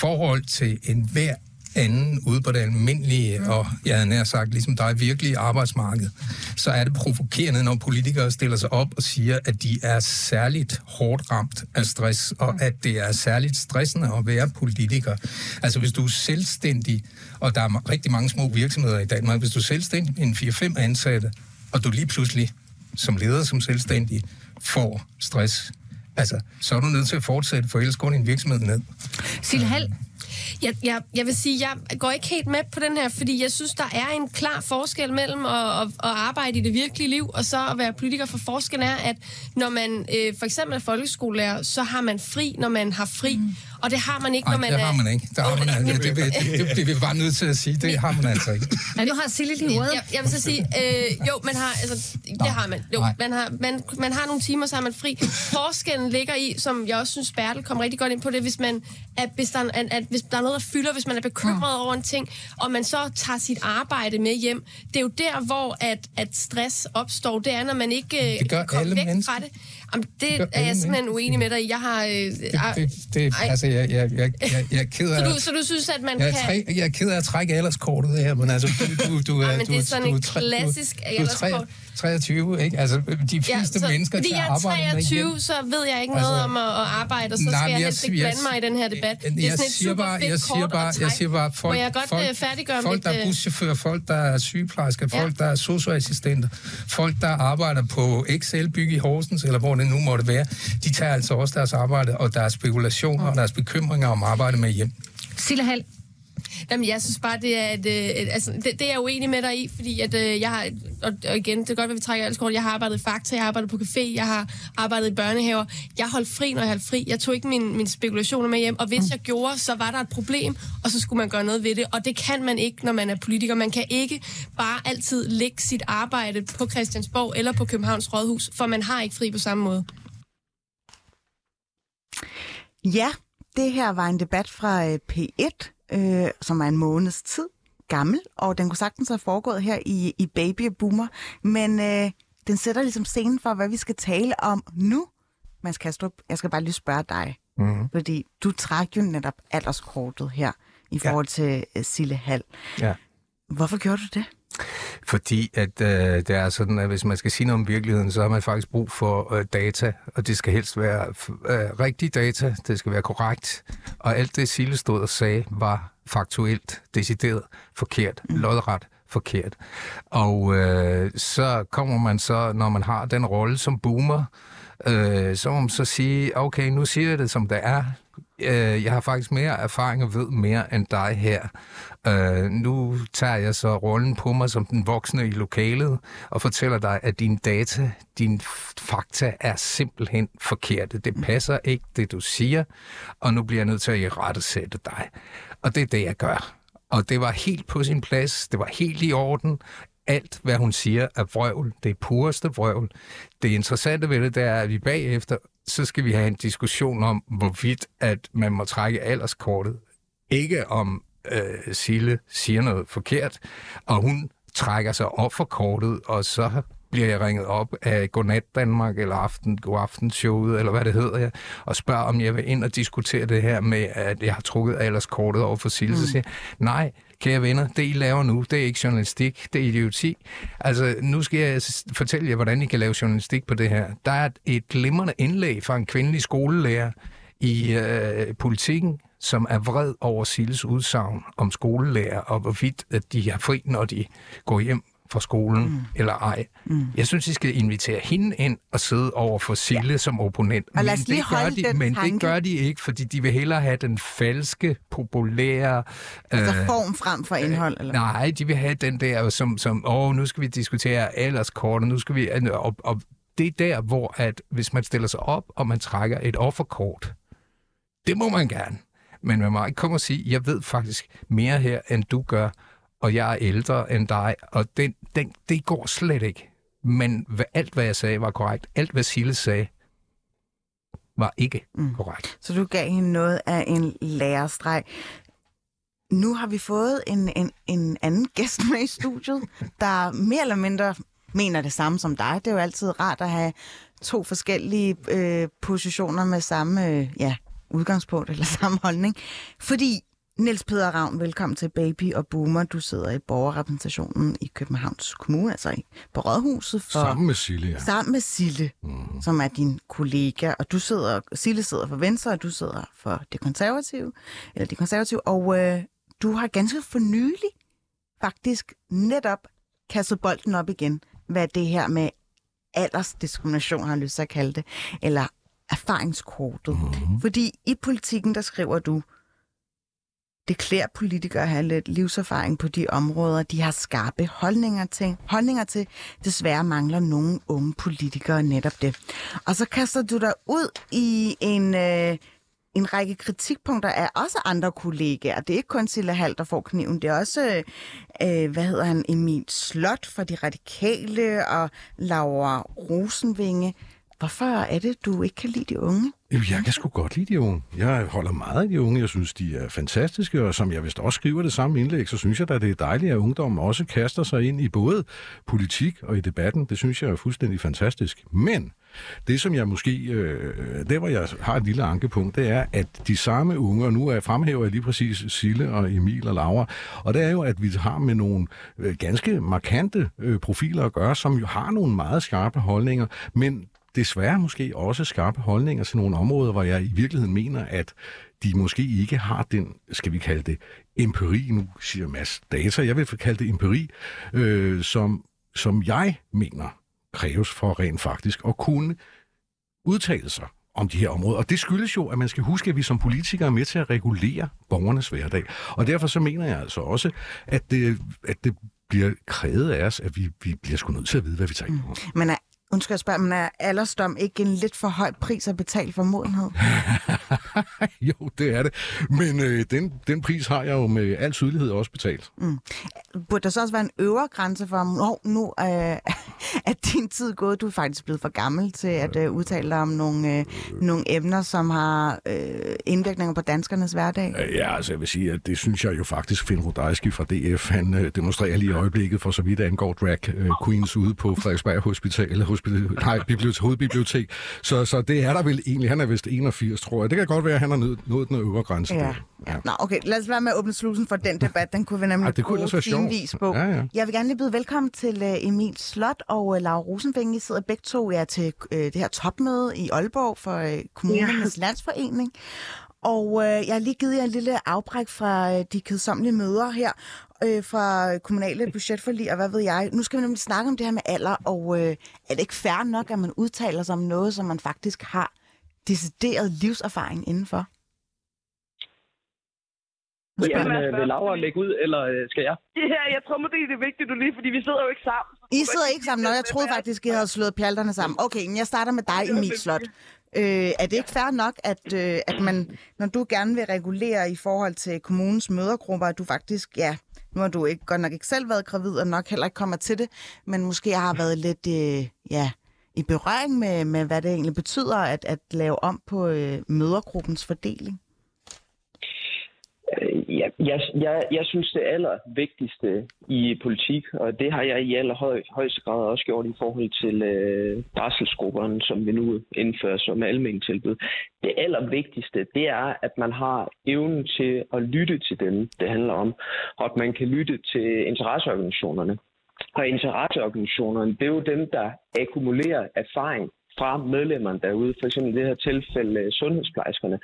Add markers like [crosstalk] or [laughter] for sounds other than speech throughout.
forhold til enhver anden ude på det almindelige, mm. og jeg havde nær sagt, ligesom dig, virkelige arbejdsmarked, så er det provokerende, når politikere stiller sig op og siger, at de er særligt hårdt ramt af stress, og mm. at det er særligt stressende at være politiker. Altså hvis du er selvstændig, og der er rigtig mange små virksomheder i Danmark, hvis du er selvstændig med en 4-5 ansatte, og du lige pludselig som leder, som selvstændig, får stress, altså, så er du nødt til at fortsætte, for ellers går din virksomhed ned. Sille Hall, jeg, jeg, jeg vil sige, jeg går ikke helt med på den her, fordi jeg synes, der er en klar forskel mellem at, at, at arbejde i det virkelige liv, og så at være politiker. For forskellen er, at når man øh, for eksempel er folkeskolelærer, så har man fri, når man har fri. Mm. Og det har man ikke, når man det er... har man ikke. Det, har man, det, det, det, det, det, det er bare nødt til at sige. Det har man altså ikke. Ja, nu har Silje lige ordet. Jeg, jeg vil så sige, øh, jo, man har, altså, det Nå, har man. Jo, man har, man, man har nogle timer, så har man fri. Forskellen ligger i, som jeg også synes, Bertel kom rigtig godt ind på det, hvis man at, hvis der, at, at, hvis der er noget, der fylder, hvis man er bekymret over en ting, og man så tager sit arbejde med hjem. Det er jo der, hvor at, at stress opstår. Det er, når man ikke det gør kommer væk mennesker. fra det. Jamen, det, er jeg simpelthen uenig med dig i. Jeg har... Øh, det, det, det, altså, jeg, jeg, jeg, jeg, jeg er ked af... så, du, så du synes, at man jeg kan... Træ, jeg er ked af at trække alderskortet her, men altså, du, du, du, ja, men det er sådan du, en du, klassisk du, du, du, 23, ikke? Altså, de fleste ja, så, mennesker fordi jeg er 23, så ved jeg ikke noget altså, om at, at arbejde, og så nej, skal jeg helst ikke blande mig i den her debat. Jeg, det er sådan jeg siger bare, jeg siger bare, jeg siger bare, folk, jeg godt folk, øh, færdiggøre folk, der er øh, buschauffører, folk, der er sygeplejersker, ja. folk, der er socioassistenter, folk, der arbejder på Excel-byg i Horsens, eller hvor det nu måtte være, de tager altså også deres arbejde og deres spekulationer og deres bekymringer om arbejde med hjem. Sille Hall. Jamen, jeg synes bare, det er at, øh, altså, det, det er jeg uenig med dig i, fordi at, øh, jeg har, og, og igen, det er godt, at vi trækker alt kort, jeg har arbejdet i Fakta, jeg har arbejdet på café, jeg har arbejdet i børnehaver, jeg holdt fri, når jeg holdt fri, jeg tog ikke min, min spekulationer med hjem, og hvis jeg gjorde, så var der et problem, og så skulle man gøre noget ved det, og det kan man ikke, når man er politiker, man kan ikke bare altid lægge sit arbejde på Christiansborg eller på Københavns Rådhus, for man har ikke fri på samme måde. Ja, det her var en debat fra øh, P1, øh, som er en måneds tid gammel, og den kunne sagtens have foregået her i, i Baby Boomer, men øh, den sætter ligesom scenen for, hvad vi skal tale om nu. Mads Kastrup, jeg skal bare lige spørge dig, mm-hmm. fordi du træk jo netop alderskortet her i forhold ja. til uh, Sille Hall. Ja. Hvorfor gjorde du det? Fordi at øh, det er sådan, at hvis man skal sige noget om virkeligheden, så har man faktisk brug for øh, data, og det skal helst være øh, rigtig data, det skal være korrekt, og alt det Sille stod og sagde var faktuelt, decideret, forkert, mm. lodret forkert. Og øh, så kommer man så, når man har den rolle som boomer, øh, så må man så sige, okay, nu siger jeg det som det er, øh, jeg har faktisk mere erfaring og ved mere end dig her. Øh, nu tager jeg så rollen på mig som den voksne i lokalet og fortæller dig, at din data, din fakta er simpelthen forkerte. Det passer ikke, det du siger, og nu bliver jeg nødt til at i rette sætte dig. Og det er det, jeg gør. Og det var helt på sin plads, det var helt i orden. Alt, hvad hun siger, er vrøvl. Det er pureste vrøvl. Det interessante ved det, det er, at vi bagefter så skal vi have en diskussion om, hvorvidt at man må trække alderskortet. Ikke om øh, Sille siger noget forkert, og hun trækker sig op for kortet, og så bliver jeg ringet op af Godnat Danmark, eller Aften, God Aften Showet, eller hvad det hedder, jeg, og spørger, om jeg vil ind og diskutere det her med, at jeg har trukket alderskortet over for Sille. Mm. Så siger nej, kære venner, det I laver nu, det er ikke journalistik, det er idioti. Altså, nu skal jeg fortælle jer, hvordan I kan lave journalistik på det her. Der er et glimrende indlæg fra en kvindelig skolelærer i øh, politikken, som er vred over Silles udsagn om skolelærer, og hvorvidt at de har fri, når de går hjem fra skolen, mm. eller ej. Mm. Jeg synes, I skal invitere hende ind og sidde over for Sille ja. som opponent. Men, det gør, de, men det gør de ikke, fordi de vil hellere have den falske, populære... Altså øh, form frem for indhold? Eller? Nej, de vil have den der, som, som åh, nu skal vi diskutere alderskort, og nu skal vi... Og, og det er der, hvor at hvis man stiller sig op, og man trækker et offerkort, det må man gerne. Men man må ikke komme og sige, jeg ved faktisk mere her, end du gør, og jeg er ældre end dig, og den, den, det går slet ikke. Men alt, hvad jeg sagde, var korrekt. Alt, hvad Sille sagde, var ikke mm. korrekt. Så du gav hende noget af en lærestreg. Nu har vi fået en, en, en anden gæst med i studiet, [laughs] der mere eller mindre mener det samme som dig. Det er jo altid rart at have to forskellige øh, positioner med samme øh, ja, udgangspunkt eller samme holdning. Fordi Niels Peder Ravn, velkommen til Baby og Boomer. Du sidder i borgerrepræsentationen i Københavns Kommune, altså i, på Rådhuset. For, Sammen med Sille, ja. sammen med Sille, mm. som er din kollega. Og du sidder, Sille sidder for Venstre, og du sidder for det konservative. Eller det konservative. Og øh, du har ganske for nylig faktisk netop kastet bolden op igen. Hvad det her med aldersdiskrimination, har lyst til at kalde det, eller erfaringskortet. Mm-hmm. Fordi i politikken, der skriver du, det klæder politikere at have lidt livserfaring på de områder, de har skarpe holdninger til. Holdninger til. Desværre mangler nogle unge politikere netop det. Og så kaster du dig ud i en, øh, en række kritikpunkter af også andre kollegaer. Det er ikke kun Silla Hall, der får kniven. Det er også, øh, hvad hedder han, Emil Slot fra De Radikale og Laura Rosenvinge. Hvorfor er det, du ikke kan lide de unge? Jamen, Jeg kan sgu godt lide de unge. Jeg holder meget af de unge. Jeg synes, de er fantastiske, og som jeg vist også skriver det samme indlæg, så synes jeg da, det er dejligt, at ungdommen også kaster sig ind i både politik og i debatten. Det synes jeg er fuldstændig fantastisk. Men det, som jeg måske, øh, der hvor jeg har et lille ankepunkt, det er, at de samme unge, og nu er fremhæver jeg lige præcis Sille og Emil og Laura, og det er jo, at vi har med nogle øh, ganske markante øh, profiler at gøre, som jo har nogle meget skarpe holdninger, men desværre måske også skarpe holdninger til nogle områder, hvor jeg i virkeligheden mener, at de måske ikke har den, skal vi kalde det, empiri, nu siger Mads data, jeg vil kalde det empiri, øh, som, som jeg mener kræves for rent faktisk at kunne udtale sig om de her områder. Og det skyldes jo, at man skal huske, at vi som politikere er med til at regulere borgernes hverdag. Og derfor så mener jeg altså også, at det, at det bliver krævet af os, at vi, vi bliver sgu nødt til at vide, hvad vi taler om. Men er, undskyld jeg spørger, men er aldersdom ikke en lidt for høj pris at betale for modenhed? [laughs] jo, det er det. Men øh, den, den pris har jeg jo med al tydelighed også betalt. Mm. Burde der så også være en øvre grænse for, om nu øh, [laughs] er din tid gået, du er faktisk blevet for gammel til at øh, udtale dig om nogle, øh, nogle emner, som har øh, indvirkninger på danskernes hverdag? Øh, Ja, altså jeg vil sige, at det synes jeg jo faktisk, Finn Rodajski fra DF, han øh, demonstrerer lige i øjeblikket, for så vidt angår drag øh, queens ude på Frederiksberg Hospital, hospital, nej, bibliotek, hovedbibliotek. Så, så det er der vel egentlig. Han er vist 81, tror jeg. Det kan godt være, at han har nået, nået den øvre grænse. Ja. der. ja. Nå, okay, lad os være med at åbne slusen for den debat. Den kunne vi nemlig Ej, det kunne bruge timevis på. Ja, ja. Jeg vil gerne lige byde velkommen til uh, Emil Slot og uh, Laura Rosenvinge. I sidder begge to ja, til uh, det her topmøde i Aalborg for uh, Kommunernes ja. Landsforening. Og uh, jeg har lige givet jer en lille afbræk fra uh, de kedsommelige møder her øh, fra kommunale budgetforlig, og hvad ved jeg. Nu skal vi nemlig snakke om det her med alder, og øh, er det ikke fair nok, at man udtaler sig om noget, som man faktisk har decideret livserfaring indenfor? Spørger Jamen, jeg. øh, vil Laura lægge ud, eller øh, skal jeg? Ja, jeg tror måske, det er vigtigt, du lige, fordi vi sidder jo ikke sammen. I sidder ikke sammen, og jeg troede faktisk, I havde slået pjalterne sammen. Okay, men jeg starter med dig, Emil Slot. Øh, er det ikke fair nok, at, øh, at man, når du gerne vil regulere i forhold til kommunens mødergrupper, at du faktisk, ja, nu har du ikke, godt nok ikke selv været gravid, og nok heller ikke kommer til det, men måske har været lidt, øh, ja, i berøring med, med, hvad det egentlig betyder at, at lave om på øh, mødergruppens fordeling? Ja, Jeg, jeg, jeg, synes, det allervigtigste i politik, og det har jeg i allerhøjeste grad også gjort i forhold til øh, barselsgrupperne, som vi nu indfører som almen tilbud. Det allervigtigste, det er, at man har evnen til at lytte til dem, det handler om, og at man kan lytte til interesseorganisationerne. Og interesseorganisationerne, det er jo dem, der akkumulerer erfaring fra medlemmerne derude, for eksempel i det her tilfælde øh, sundhedsplejerskerne.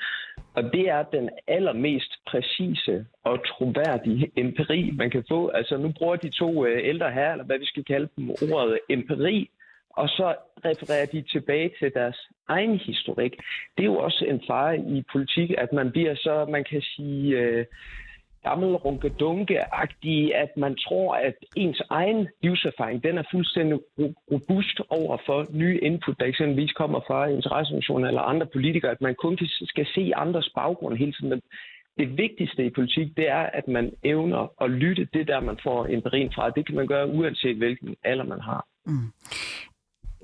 Og det er den allermest præcise og troværdige empiri, man kan få. Altså nu bruger de to øh, ældre her, eller hvad vi skal kalde dem, ordet empiri, og så refererer de tilbage til deres egen historik. Det er jo også en fare i politik, at man bliver så, man kan sige, øh, gammel runkedunke-agtige, at man tror, at ens egen livserfaring, den er fuldstændig robust over for nye input, der eksempelvis kommer fra interesseorganisationer eller andre politikere, at man kun skal se andres baggrund hele tiden. Men det vigtigste i politik, det er, at man evner at lytte det der, man får empirien fra. Det kan man gøre uanset hvilken alder man har. Mm.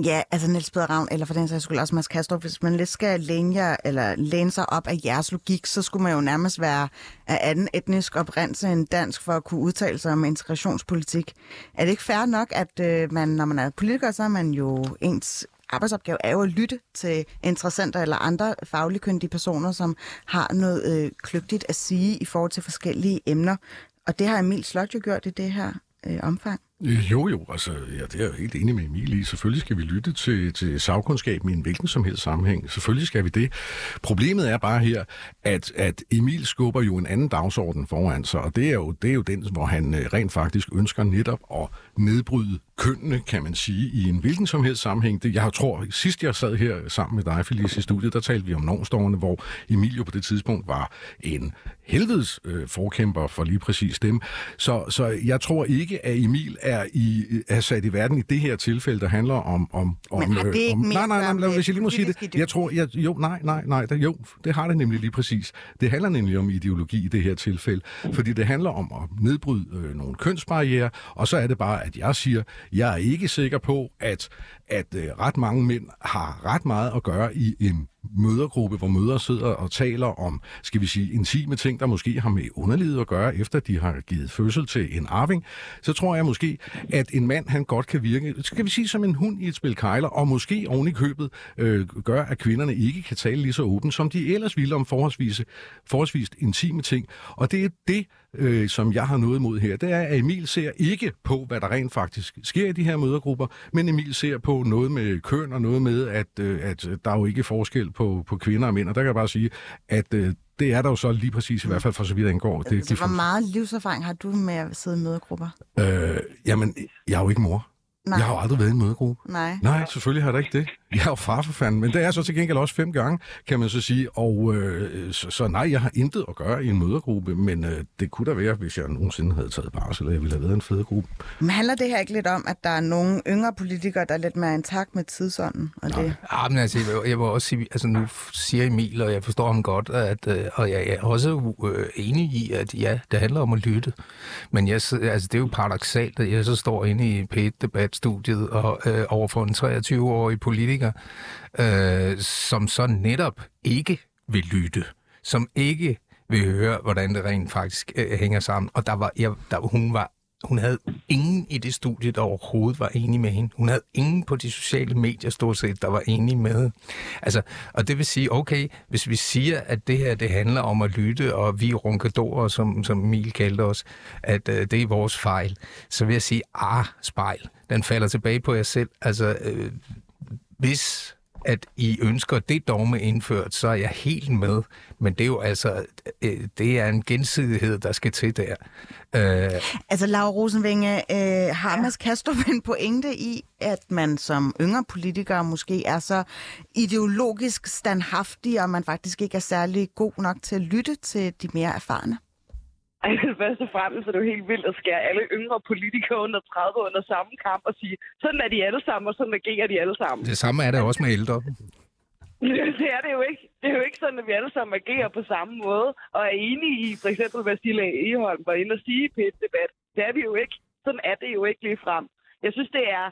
Ja, altså Niels Peder Ravn, eller for den sags skyld også Mads Kastrup, hvis man lidt skal læne, jer, eller læne sig op af jeres logik, så skulle man jo nærmest være af anden etnisk oprindelse end dansk for at kunne udtale sig om integrationspolitik. Er det ikke fair nok, at øh, man, når man er politiker, så er man jo ens arbejdsopgave er jo at lytte til interessenter eller andre fagligkyndige personer, som har noget øh, kløgtigt at sige i forhold til forskellige emner. Og det har Emil Slot jo gjort i det her øh, omfang. Øh, jo, jo, altså, ja, det er jeg helt enig med Emil i. Selvfølgelig skal vi lytte til, til sagkundskaben i en hvilken som helst sammenhæng. Selvfølgelig skal vi det. Problemet er bare her, at, at Emil skubber jo en anden dagsorden foran sig, og det er jo, det er jo den, hvor han øh, rent faktisk ønsker netop at nedbryde kønnene, kan man sige, i en hvilken som helst sammenhæng. Det, jeg tror, sidst jeg sad her sammen med dig, Felice, i studiet, der talte vi om normstormene, hvor Emil jo på det tidspunkt var en helvedes øh, forkæmper for lige præcis dem. Så, så jeg tror ikke, at Emil er, i, er sat i verden i det her tilfælde, der handler om... om, om Men har det ikke om, mere nej, nej, nej, med hvis jeg lige må sige det. Jeg tror, jeg, jo, nej, nej, nej, der, jo, det har det nemlig lige præcis. Det handler nemlig om ideologi i det her tilfælde, fordi det handler om at nedbryde øh, nogle kønsbarriere, og så er det bare, at jeg siger, jeg er ikke sikker på, at, at øh, ret mange mænd har ret meget at gøre i en mødergruppe, hvor møder sidder og taler om, skal vi sige, intime ting, der måske har med underlivet at gøre, efter de har givet fødsel til en arving, så tror jeg måske, at en mand, han godt kan virke, skal vi sige, som en hund i et spil kejler, og måske oven i købet øh, gør, at kvinderne ikke kan tale lige så åbent, som de ellers ville om forholdsvis, forholdsvis intime ting. Og det er det, øh, som jeg har noget imod her, det er, at Emil ser ikke på, hvad der rent faktisk sker i de her mødergrupper, men Emil ser på noget med køn og noget med, at, øh, at der er jo ikke forskel på, på kvinder og mænd. Og der kan jeg bare sige, at øh, det er der jo så lige præcis, i hvert fald for så vidt angår. Det, Så hvor meget livserfaring har du med at sidde i mødegrupper? Øh, jamen, jeg er jo ikke mor. Nej. Jeg har jo aldrig været i en mødegruppe. Nej. Nej, selvfølgelig har jeg da ikke det. Jeg er jo far for fanden, men det er jeg så til gengæld også fem gange, kan man så sige. Og øh, så, så nej, jeg har intet at gøre i en mødergruppe, men øh, det kunne da være, hvis jeg nogensinde havde taget barsel, at jeg ville have været en fædregruppe. Men handler det her ikke lidt om, at der er nogle yngre politikere, der er lidt mere intakt med tidsånden? Og det? Ja, men altså, jeg jeg vil også sige, altså nu siger Emil, og jeg forstår ham godt, at, øh, og jeg er også øh, enig i, at ja, det handler om at lytte. Men jeg, altså, det er jo paradoxalt, at jeg så står inde i P1-debatstudiet og øh, overfor en 23-årig politiker, øh, som så netop ikke vil lytte, som ikke vil høre, hvordan det rent faktisk øh, hænger sammen. Og der var, jeg, der, hun var hun havde ingen i det studie, der overhovedet var enig med hende. Hun havde ingen på de sociale medier stort set, der var enige med. Altså, og det vil sige, okay, hvis vi siger, at det her det handler om at lytte, og vi er som, som Emil kaldte os, at øh, det er vores fejl, så vil jeg sige, ah, spejl, den falder tilbage på jer selv. Altså, øh, hvis at I ønsker det dogme indført, så er jeg helt med. Men det er jo altså, øh, det er en gensidighed, der skal til der. Øh, Altså, Laura Rosenvinge, øh, har Mads Kastrup en pointe i, at man som yngre politiker måske er så ideologisk standhaftig, og man faktisk ikke er særlig god nok til at lytte til de mere erfarne? Ej, først og fremmest er det jo helt vildt at skære alle yngre politikere under 30 under samme kamp og sige, sådan er de alle sammen, og sådan agerer de alle sammen. det samme er det også med ældre. [laughs] Det er det jo ikke. Det er jo ikke sådan, at vi alle sammen agerer på samme måde, og er enige i, for eksempel, hvad Stille Eholm var inde og sige i P1-debat. Det er vi jo ikke. Sådan er det jo ikke lige frem. Jeg synes, det er,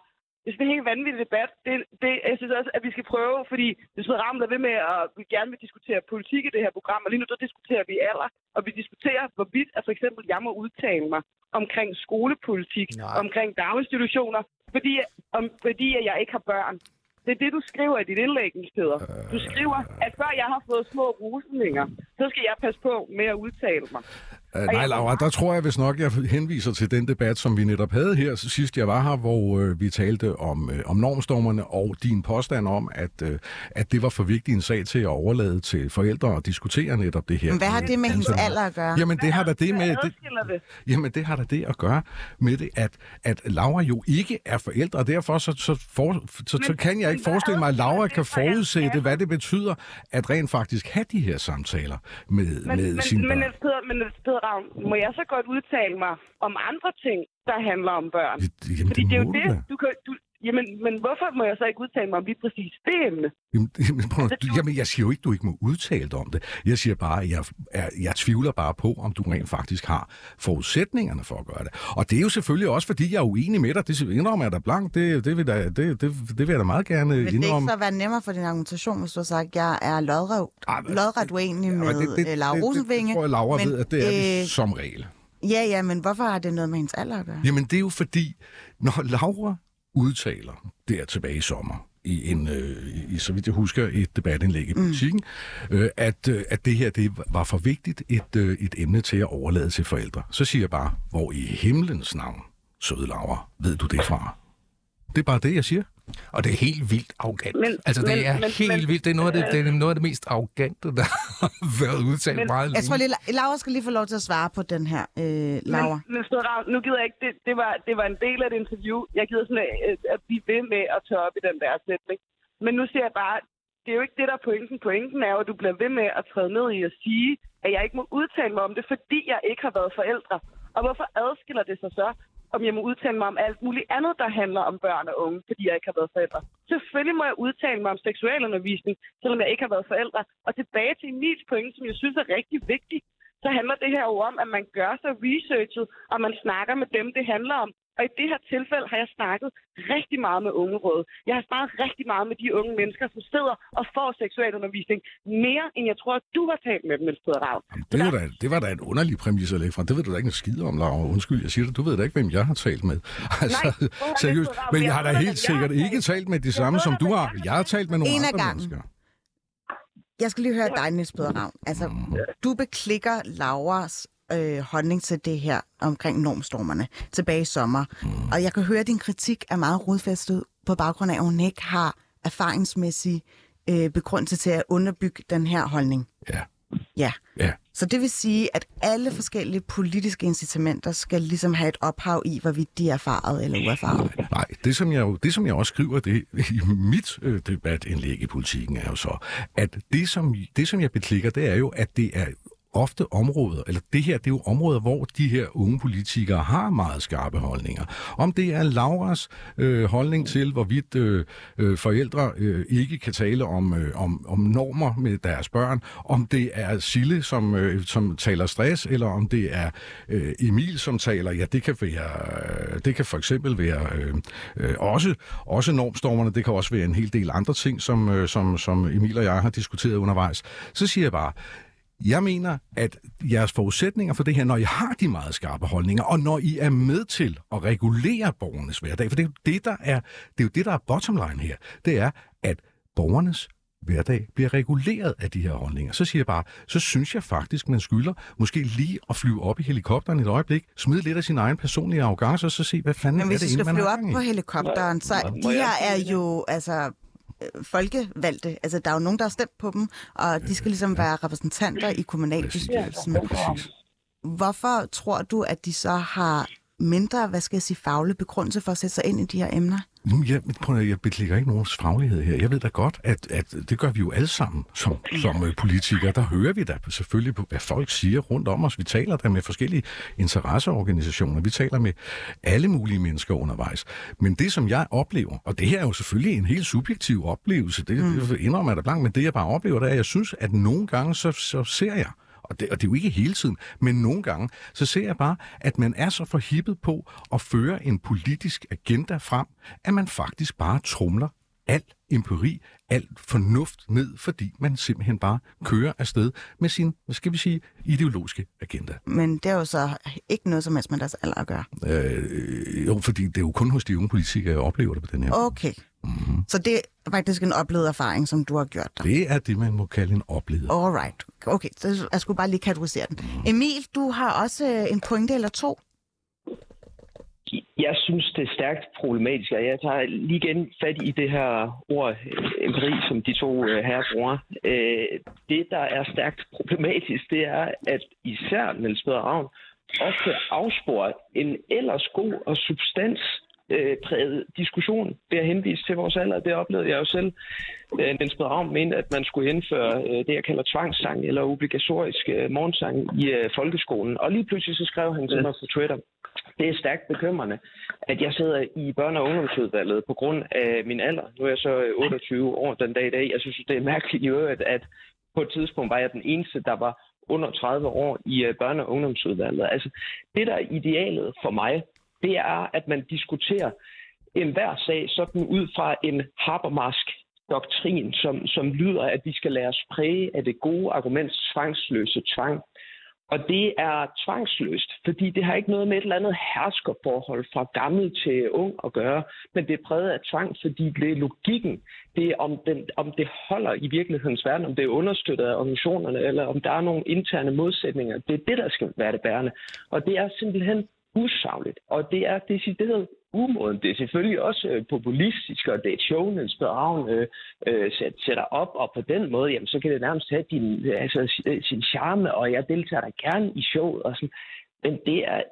jeg synes, det er en helt vanvittig debat. Det, det, jeg synes også, at vi skal prøve, fordi hvis vi rammer ved med, at vi gerne vil diskutere politik i det her program, og lige nu der diskuterer vi alder, og vi diskuterer, hvorvidt at for eksempel jeg må udtale mig omkring skolepolitik, Nej. omkring daginstitutioner, fordi, om, fordi at jeg ikke har børn. Det er det, du skriver i dit indlæg, Peder. Du skriver, at før jeg har fået små rusninger, så skal jeg passe på med at udtale mig. Uh, nej, Laura, der tror jeg hvis nok, jeg henviser til den debat, som vi netop havde her sidst jeg var her, hvor øh, vi talte om, øh, om normstormerne og din påstand om, at, øh, at det var for vigtig en sag til at overlade til forældre at diskutere netop det her. Men hvad har det med hendes Altså, alder at gøre? Jamen, det har da det med... Det, det? Jamen, det har da det at gøre med det, at, at Laura jo ikke er forældre, og derfor så, så, for, så, så kan jeg ikke forestille mig, at Laura kan det forudsætte, hvad det betyder, at rent faktisk have de her samtaler med, Men, med men, sine men, børn. Men Peder Ravn, må jeg så godt udtale mig om andre ting, der handler om børn? Det- Jamen, Fordi det, er jo det, du kan... Du, jamen, men hvorfor må jeg så ikke udtale mig om lige præcis det emne? Jamen, jamen, prøv, du, jamen, jeg siger jo ikke, du ikke må udtale dig om det. Jeg siger bare, at jeg, er, jeg tvivler bare på, om du rent faktisk har forudsætningerne for at gøre det. Og det er jo selvfølgelig også, fordi jeg er uenig med dig. Det indrømmer jeg da blankt. Det, det, vil, da, det, det, det vil jeg da meget gerne Vil det indrømme. ikke så være nemmere for din argumentation, hvis du har sagt, at jeg er lodret, lodret uenig Ja, med men det, det, det, Laura det, det, Rosenvinge? det tror jeg, Laura men, ved, at det er vi øh, som regel. Ja, ja, men hvorfor har det noget med hendes alder at gøre? Jamen, det er jo fordi, når Laura udtaler der tilbage i sommer, i en, øh, i, så vidt jeg husker, et debatindlæg i politikken, mm. øh, at, øh, at det her det var for vigtigt et, øh, et emne til at overlade til forældre. Så siger jeg bare, hvor i himlens navn, søde Laura, ved du det fra? Det er bare det, jeg siger. Og det er helt vildt arrogant. Men- altså, det men- er men- helt men- vildt. Det er noget af det, det er noget af det mest arrogante, der har været udtalt Men- meget Jeg længe. tror lige, La- Laura skal lige få lov til at svare på den her, øh, Laura. Men, men stod Ravn, nu gider jeg ikke, det, det, var, det var en del af et interview. Jeg gider sådan at, at blive ved med at tage op i den der sætning. Men nu siger jeg bare, det er jo ikke det, der er pointen. Pointen er jo, at du bliver ved med at træde ned i at sige, at jeg ikke må udtale mig om det, fordi jeg ikke har været forældre. Og hvorfor adskiller det sig så, om jeg må udtale mig om alt muligt andet, der handler om børn og unge, fordi jeg ikke har været forældre? Selvfølgelig må jeg udtale mig om seksualundervisning, selvom jeg ikke har været forældre. Og tilbage til Emils pointe, som jeg synes er rigtig vigtig, så handler det her jo om, at man gør sig researchet, og man snakker med dem, det handler om. Og i det her tilfælde har jeg snakket rigtig meget med ungeråd. Jeg har snakket rigtig meget med de unge mennesker, som sidder og får seksualundervisning. Mere end jeg tror, at du har talt med dem, Niels Peder Ravn. Jamen, det, var da, det var da en underlig præmis at lægge fra. Det ved du da ikke en skid om, Laura. Undskyld, jeg siger det. Du ved da ikke, hvem jeg har talt med. Altså, høre, seriøst. Men jeg har da helt sikkert ikke talt. med de samme, som du har. jeg har talt med nogle En af andre gangen. mennesker. Jeg skal lige høre dig, Niels Peder Ravn. Altså, du beklikker Lauras øh, holdning til det her omkring normstormerne tilbage i sommer. Og jeg kan høre, at din kritik er meget rodfæstet på baggrund af, at hun ikke har erfaringsmæssig øh, begrundelse til at underbygge den her holdning. Ja. Ja. Ja. Så det vil sige, at alle forskellige politiske incitamenter skal ligesom have et ophav i, hvorvidt de er erfaret eller uerfaret. Nej, det som jeg, jo, det som jeg også skriver det, i mit øh, debatindlæg i politikken er jo så, at det som, det som jeg beklikker, det er jo, at det er ofte områder, eller det her, det er jo områder, hvor de her unge politikere har meget skarpe holdninger. Om det er Lauras øh, holdning til, hvorvidt øh, øh, forældre øh, ikke kan tale om, øh, om, om normer med deres børn, om det er Sille, som, øh, som taler stress, eller om det er øh, Emil, som taler, ja, det kan være, øh, det kan for eksempel være øh, øh, også, også normstormerne, det kan også være en hel del andre ting, som, øh, som, som Emil og jeg har diskuteret undervejs. Så siger jeg bare, jeg mener, at jeres forudsætninger for det her, når I har de meget skarpe holdninger, og når I er med til at regulere borgernes hverdag, for det er jo det, der er, det er, jo det, der er bottom line her, det er, at borgernes hverdag bliver reguleret af de her holdninger. Så siger jeg bare, så synes jeg faktisk, man skylder måske lige at flyve op i helikopteren et øjeblik, smide lidt af sin egen personlige arrogance, og så se, hvad fanden Men er hvis det vi skal egentlig, man flyve har op på helikopteren, så Må- de jeg her er jo altså folkevalgte. Altså, der er jo nogen, der har stemt på dem, og de skal ligesom være repræsentanter i kommunalbestyrelsen. Præcis. Hvorfor tror du, at de så har mindre, hvad skal jeg sige, faglig begrundelse for at sætte sig ind i de her emner? Jeg, prøv, jeg beklikker ikke nogens faglighed her. Jeg ved da godt, at, at det gør vi jo alle sammen som, som øh, politikere. Der hører vi da selvfølgelig på, hvad folk siger rundt om os. Vi taler da med forskellige interesseorganisationer. Vi taler med alle mulige mennesker undervejs. Men det, som jeg oplever, og det her er jo selvfølgelig en helt subjektiv oplevelse, det, mm. det indrømmer jeg da blankt, men det jeg bare oplever, det er, at jeg synes, at nogle gange så, så ser jeg, og det, og det er jo ikke hele tiden, men nogle gange, så ser jeg bare, at man er så forhippet på at føre en politisk agenda frem, at man faktisk bare trumler al empiri, al fornuft ned, fordi man simpelthen bare kører afsted med sin, hvad skal vi sige, ideologiske agenda. Men det er jo så ikke noget som helst med deres alder at gøre. Øh, jo, fordi det er jo kun hos de unge politikere, jeg oplever det på den her. måde. Okay. Så det er faktisk en oplevet erfaring, som du har gjort dig. Det er det, man må kalde en oplevet. Alright. Okay, så jeg skulle bare lige kategorisere den. Emil, du har også øh, en pointe eller to. Jeg synes, det er stærkt problematisk, og jeg tager lige igen fat i det her ord øh, empiri, som de to øh, her bruger. Det, der er stærkt problematisk, det er, at især Niels Peder Ravn ofte afsporer en ellers god og substans øh, præget diskussion ved at henvise til vores alder. Det oplevede jeg jo selv. Øh, Niels Ravn mente, at man skulle indføre øh, det, jeg kalder tvangssang eller obligatorisk øh, morgensang i øh, folkeskolen. Og lige pludselig så skrev han til mig på Twitter, det er stærkt bekymrende, at jeg sidder i børne- og ungdomsudvalget på grund af min alder. Nu er jeg så øh, 28 år den dag i dag. Jeg synes, det er mærkeligt i øvrigt, at på et tidspunkt var jeg den eneste, der var under 30 år i børne- og ungdomsudvalget. Altså, det der er idealet for mig, det er, at man diskuterer enhver sag sådan ud fra en Habermask doktrin, som, som lyder, at vi skal lade os præge af det gode arguments tvangsløse tvang. Og det er tvangsløst, fordi det har ikke noget med et eller andet herskerforhold fra gammel til ung at gøre, men det er præget af tvang, fordi det er logikken. Det er, om, den, om det holder i virkelighedens verden, om det er understøttet af organisationerne, eller om der er nogle interne modsætninger. Det er det, der skal være det bærende. Og det er simpelthen usagligt, og det er decideret umoden. Det er selvfølgelig også øh, populistisk, og det er et showman's øh, øh, sætter op, og på den måde, jamen, så kan det nærmest have din, altså, øh, sin charme, og jeg deltager da gerne i showet, og sådan. Men det er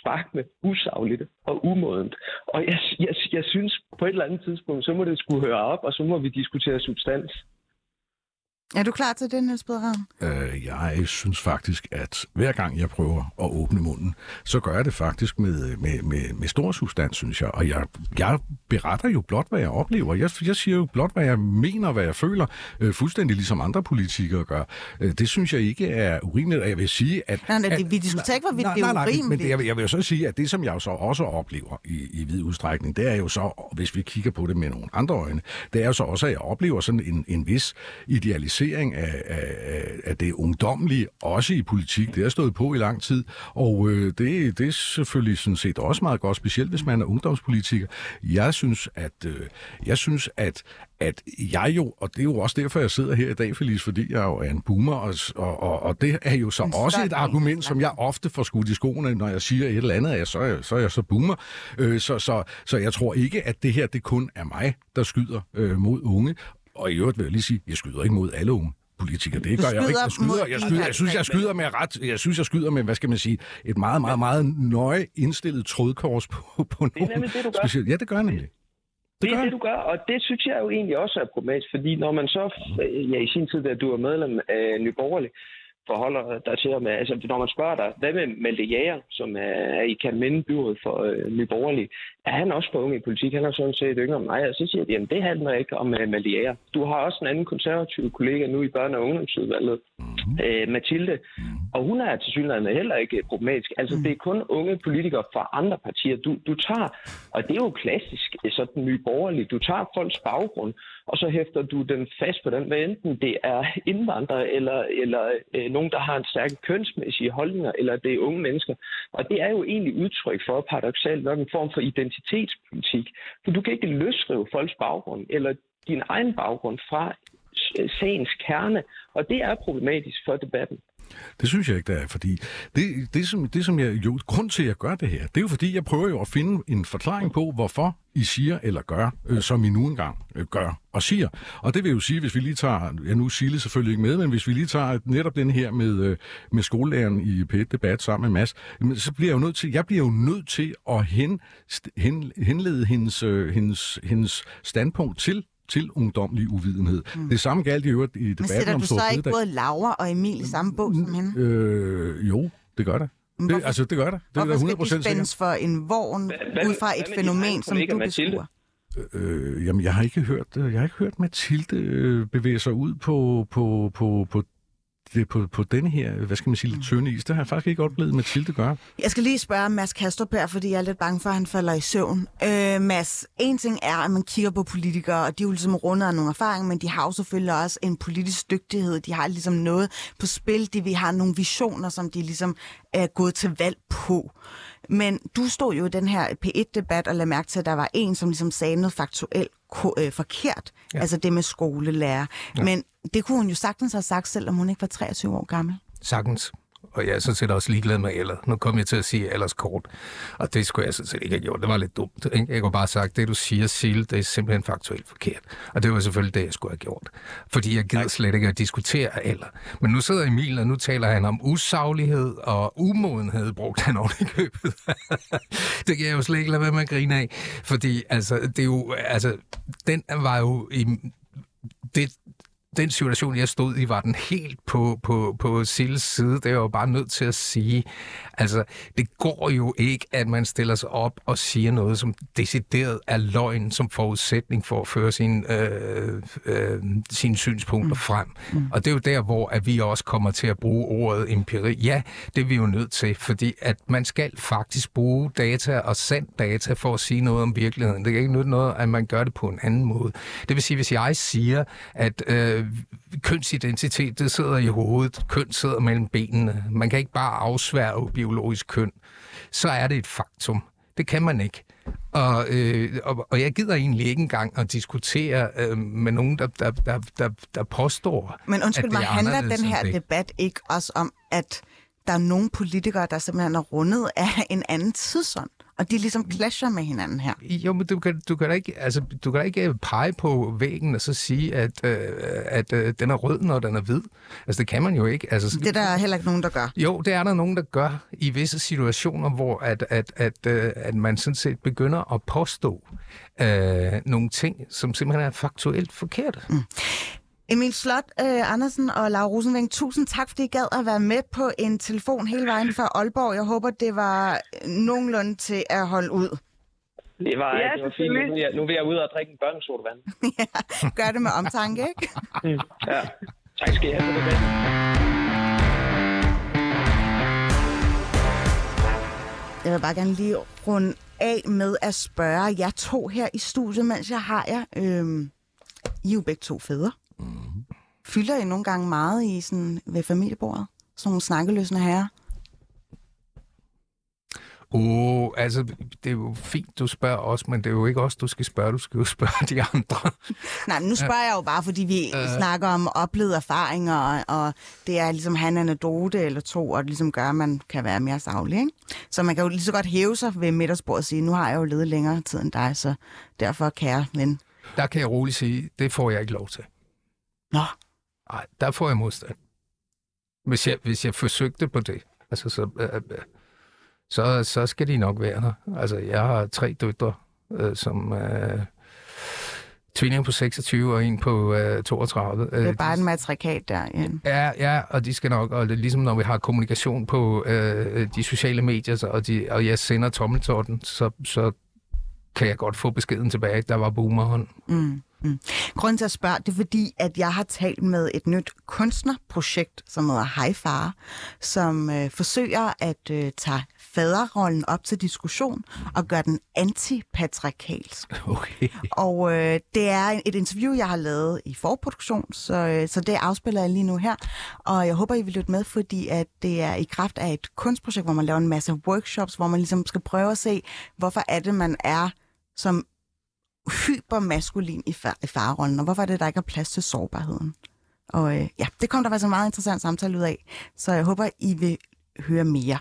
spark med usagligt og umodent. Og jeg, jeg, jeg synes, på et eller andet tidspunkt, så må det skulle høre op, og så må vi diskutere substans. Er du klar til det, Niels Bederhavn? Øh, jeg synes faktisk, at hver gang jeg prøver at åbne munden, så gør jeg det faktisk med, med, med, med stor substans, synes jeg. Og jeg, jeg beretter jo blot, hvad jeg oplever. Jeg, jeg siger jo blot, hvad jeg mener, hvad jeg føler, øh, fuldstændig ligesom andre politikere gør. Øh, det synes jeg ikke er urimeligt, og jeg vil sige, at... Nej, nej, at, vi diskuterer ikke, hvorvidt det er nej, urimeligt. Men det, jeg, vil, jeg vil jo så sige, at det, som jeg jo så også oplever i, i vid udstrækning, det er jo så, hvis vi kigger på det med nogle andre øjne, det er jo så også, at jeg oplever sådan en, en vis idealisering af, af, af det ungdomlige, også i politik. Det har stået på i lang tid, og øh, det, det er selvfølgelig sådan set også meget godt, specielt hvis man er ungdomspolitiker. Jeg synes, at, øh, jeg synes, at at jeg jo, og det er jo også derfor, jeg sidder her i dag, Felice, fordi jeg jo er en boomer, og, og, og det er jo så En også et argument, som jeg ofte får skudt i skoene, når jeg siger et eller andet, at så er jeg så, er jeg så boomer. Øh, så, så, så jeg tror ikke, at det her, det kun er mig, der skyder øh, mod unge. Og i øvrigt vil jeg lige sige, jeg skyder ikke mod alle unge politikere. Det gør jeg ikke. Jeg skyder jeg, de skyder, jeg synes, jeg 50 skyder med ret, jeg synes, jeg skyder med, hvad skal man sige, et meget, meget, meget nøje indstillet trådkors på, på Det er nogle nemlig det, du gør. specielt. Ja, det gør jeg nemlig. Det er gør det, du gør, og det synes jeg jo egentlig også er problematisk, fordi når man så, ja i sin tid, da du var medlem af Nye Borgerlige, forholder dig til, med, altså når man spørger dig, hvad med Malte Jager, som er i Kalminde byråd for øh, Nye Borgerlige, er han også for ung i politik? Han er sådan set yngre end mig, og så siger de, jamen det handler ikke om uh, Malte Jager. Du har også en anden konservativ kollega nu i børne- og ungdomsudvalget, mm-hmm. øh, Mathilde, og hun er til synligheden heller ikke problematisk. Altså det er kun unge politikere fra andre partier, du, du tager, og det er jo klassisk sådan Nye Borgerlige, du tager folks baggrund, og så hæfter du den fast på den, hvad enten det er indvandrere, eller, eller øh, nogen, der har en stærke kønsmæssige holdninger, eller det er unge mennesker. Og det er jo egentlig udtryk for, paradoxalt nok, en form for identitetspolitik. For du kan ikke løsrive folks baggrund, eller din egen baggrund fra sagens kerne, og det er problematisk for debatten. Det synes jeg ikke, det er, fordi det, det, som, det som jeg, jo, grund til, at jeg gør det her, det er jo fordi, jeg prøver jo at finde en forklaring på, hvorfor I siger eller gør, øh, som I nu engang øh, gør og siger. Og det vil jo sige, hvis vi lige tager, ja nu Sille selvfølgelig ikke med, men hvis vi lige tager netop den her med, øh, med skolelæreren i p debat sammen med Mads, så bliver jeg jo nødt til, jeg bliver jo nødt til at hen, hen, henlede hendes, øh, hendes, hendes standpunkt til til ungdomlig uvidenhed. Mm. Det samme galt i øvrigt i Men debatten sætter om du så ikke både Laura og Emil i samme bog som hende? Øh, jo, det gør det. Men det altså, det gør det. Det er Hvorfor 100 skal de sikkert. spændes for en vogn ud fra et fænomen, som du beskuer? Øh, jamen, jeg har ikke hørt, øh, jeg har ikke hørt Mathilde øh, bevæge sig ud på, på, på, på, det, på, på denne her, hvad skal man sige, lidt tynde is. Det har jeg faktisk ikke oplevet Mathilde gøre. Jeg skal lige spørge Mads Kastrup her, fordi jeg er lidt bange for, at han falder i søvn. Øh, Mads, en ting er, at man kigger på politikere, og de er jo ligesom rundet af nogle erfaringer, men de har jo selvfølgelig også en politisk dygtighed. De har ligesom noget på spil. De vi har nogle visioner, som de ligesom er gået til valg på. Men du stod jo i den her P1-debat og lagde mærke til, at der var en, som ligesom sagde noget faktuelt ko- øh, forkert. Ja. Altså det med skolelærer. Ja. Men det kunne hun jo sagtens have sagt, selvom hun ikke var 23 år gammel. Sagtens. Og jeg er sådan set også ligeglad med alder. Nu kom jeg til at sige alderskort, og det skulle jeg sådan set ikke have gjort. Det var lidt dumt. Ikke? Jeg kunne bare sagt, det du siger, Sil, det er simpelthen faktuelt forkert. Og det var selvfølgelig det, jeg skulle have gjort. Fordi jeg gider slet ikke at diskutere alder. Men nu sidder Emil, og nu taler han om usaglighed og umodenhed, brugte han oven i købet. [laughs] det kan jeg jo slet ikke lade være med at grine af. Fordi altså, det er jo, altså, den var jo i, det, den situation, jeg stod i, var den helt på, på, på Silles side. Det er jeg jo bare nødt til at sige. Altså, det går jo ikke, at man stiller sig op og siger noget, som decideret er løgn som forudsætning for at føre sin, øh, øh, sine synspunkter mm. frem. Mm. Og det er jo der, hvor at vi også kommer til at bruge ordet empiri. Ja, det er vi jo nødt til, fordi at man skal faktisk bruge data og sand data for at sige noget om virkeligheden. Det kan ikke nytte noget, at man gør det på en anden måde. Det vil sige, hvis jeg siger, at øh, kønsidentitet, det sidder i hovedet. Køn sidder mellem benene. Man kan ikke bare afsværge biologisk køn. Så er det et faktum. Det kan man ikke. Og, øh, og, og jeg gider egentlig ikke engang at diskutere øh, med nogen, der, der, der, der, der påstår, Men undskyld at mig, det er handler den her det. debat ikke også om, at der er nogle politikere, der simpelthen er rundet af en anden tidsånd, og de ligesom clasher med hinanden her? Jo, men du kan, du kan da ikke, altså, du kan da ikke pege på væggen og så sige, at, øh, at øh, den er rød, når den er hvid. Altså, det kan man jo ikke. Altså, Det er der heller ikke nogen, der gør. Jo, det er der nogen, der gør i visse situationer, hvor at, at, at, øh, at man sådan set begynder at påstå øh, nogle ting, som simpelthen er faktuelt forkerte. Mm. Emil Slot øh, Andersen og Laura Rosenving, tusind tak, fordi I gad at være med på en telefon hele vejen fra Aalborg. Jeg håber, det var nogenlunde til at holde ud. Det var, Ja, det var fint. Nu vil, jeg, nu vil jeg ud og drikke en børnesodavand. [laughs] Gør det med omtanke, ikke? [laughs] Ja. Tak skal I have for det. Jeg vil bare gerne lige runde af med at spørge jer to her i studiet, mens jeg har jer. Øhm, I er jo begge to fædre. Mm. Fylder I nogle gange meget i sådan, ved familiebordet? Sådan nogle snakkeløsende herrer? Oh, altså, det er jo fint, du spørger os, men det er jo ikke os, du skal spørge. Du skal jo spørge de andre. [laughs] Nej, men nu spørger jeg jo bare, fordi vi øh. snakker om oplevede erfaringer, og, og det er ligesom han anekdote eller to, og det ligesom gør, at man kan være mere savlig, ikke? Så man kan jo lige så godt hæve sig ved middagsbordet og sige, nu har jeg jo levet længere tid end dig, så derfor, kære ven. Der kan jeg roligt sige, det får jeg ikke lov til. Nå, Nej, der får jeg modstand. Hvis jeg, hvis jeg forsøgte på det, altså så, øh, øh, så, så skal de nok være der. Altså, jeg har tre døtre, øh, som øh, tvillinger på 26 og en på øh, 32. det er bare en matrikat der. Ja. Ja, ja, og de skal nok, og det ligesom når vi har kommunikation på øh, de sociale medier, så- og, de, og jeg sender tommeltotten, så, så kan jeg godt få beskeden tilbage, der var boomerhånd. Mm, mm. Grunden til at spørge, det er fordi, at jeg har talt med et nyt kunstnerprojekt, som hedder Far, som øh, forsøger at øh, tage faderrollen op til diskussion og gøre den antipatriarkalsk. [laughs] Okay. Og øh, det er et interview, jeg har lavet i forproduktion, så, øh, så det afspiller jeg lige nu her. Og jeg håber, I vil lytte med, fordi at det er i kraft af et kunstprojekt, hvor man laver en masse workshops, hvor man ligesom skal prøve at se, hvorfor er det, man er som hypermaskulin i, far- i farrollen, og hvorfor er det, der ikke er plads til sårbarheden. Og øh, ja, det kom der faktisk en meget interessant samtale ud af, så jeg håber, I vil høre mere.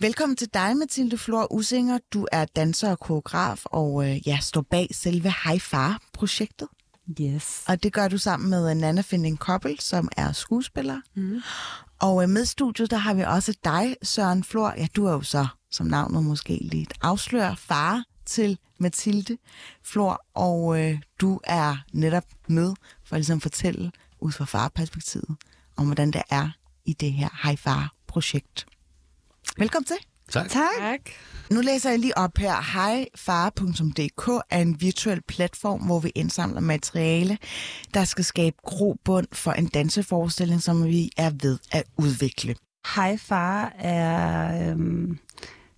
Velkommen til dig, Mathilde Flor Usinger. Du er danser og koreograf, og øh, ja, står bag selve High Far-projektet. Yes. Og det gør du sammen med Nana Finding Koppel, som er skuespiller. Mm. Og øh, med studiet, der har vi også dig, Søren Flor. Ja, du er jo så, som navnet måske lidt afslører, far til Mathilde Flor. Og øh, du er netop med for at ligesom fortælle ud fra farperspektivet, om hvordan det er i det her High Far-projekt. Velkommen til. Tak. Tak. Nu læser jeg lige op her. Highfare.dk er en virtuel platform, hvor vi indsamler materiale, der skal skabe grobund for en danseforestilling, som vi er ved at udvikle. Far er, øhm,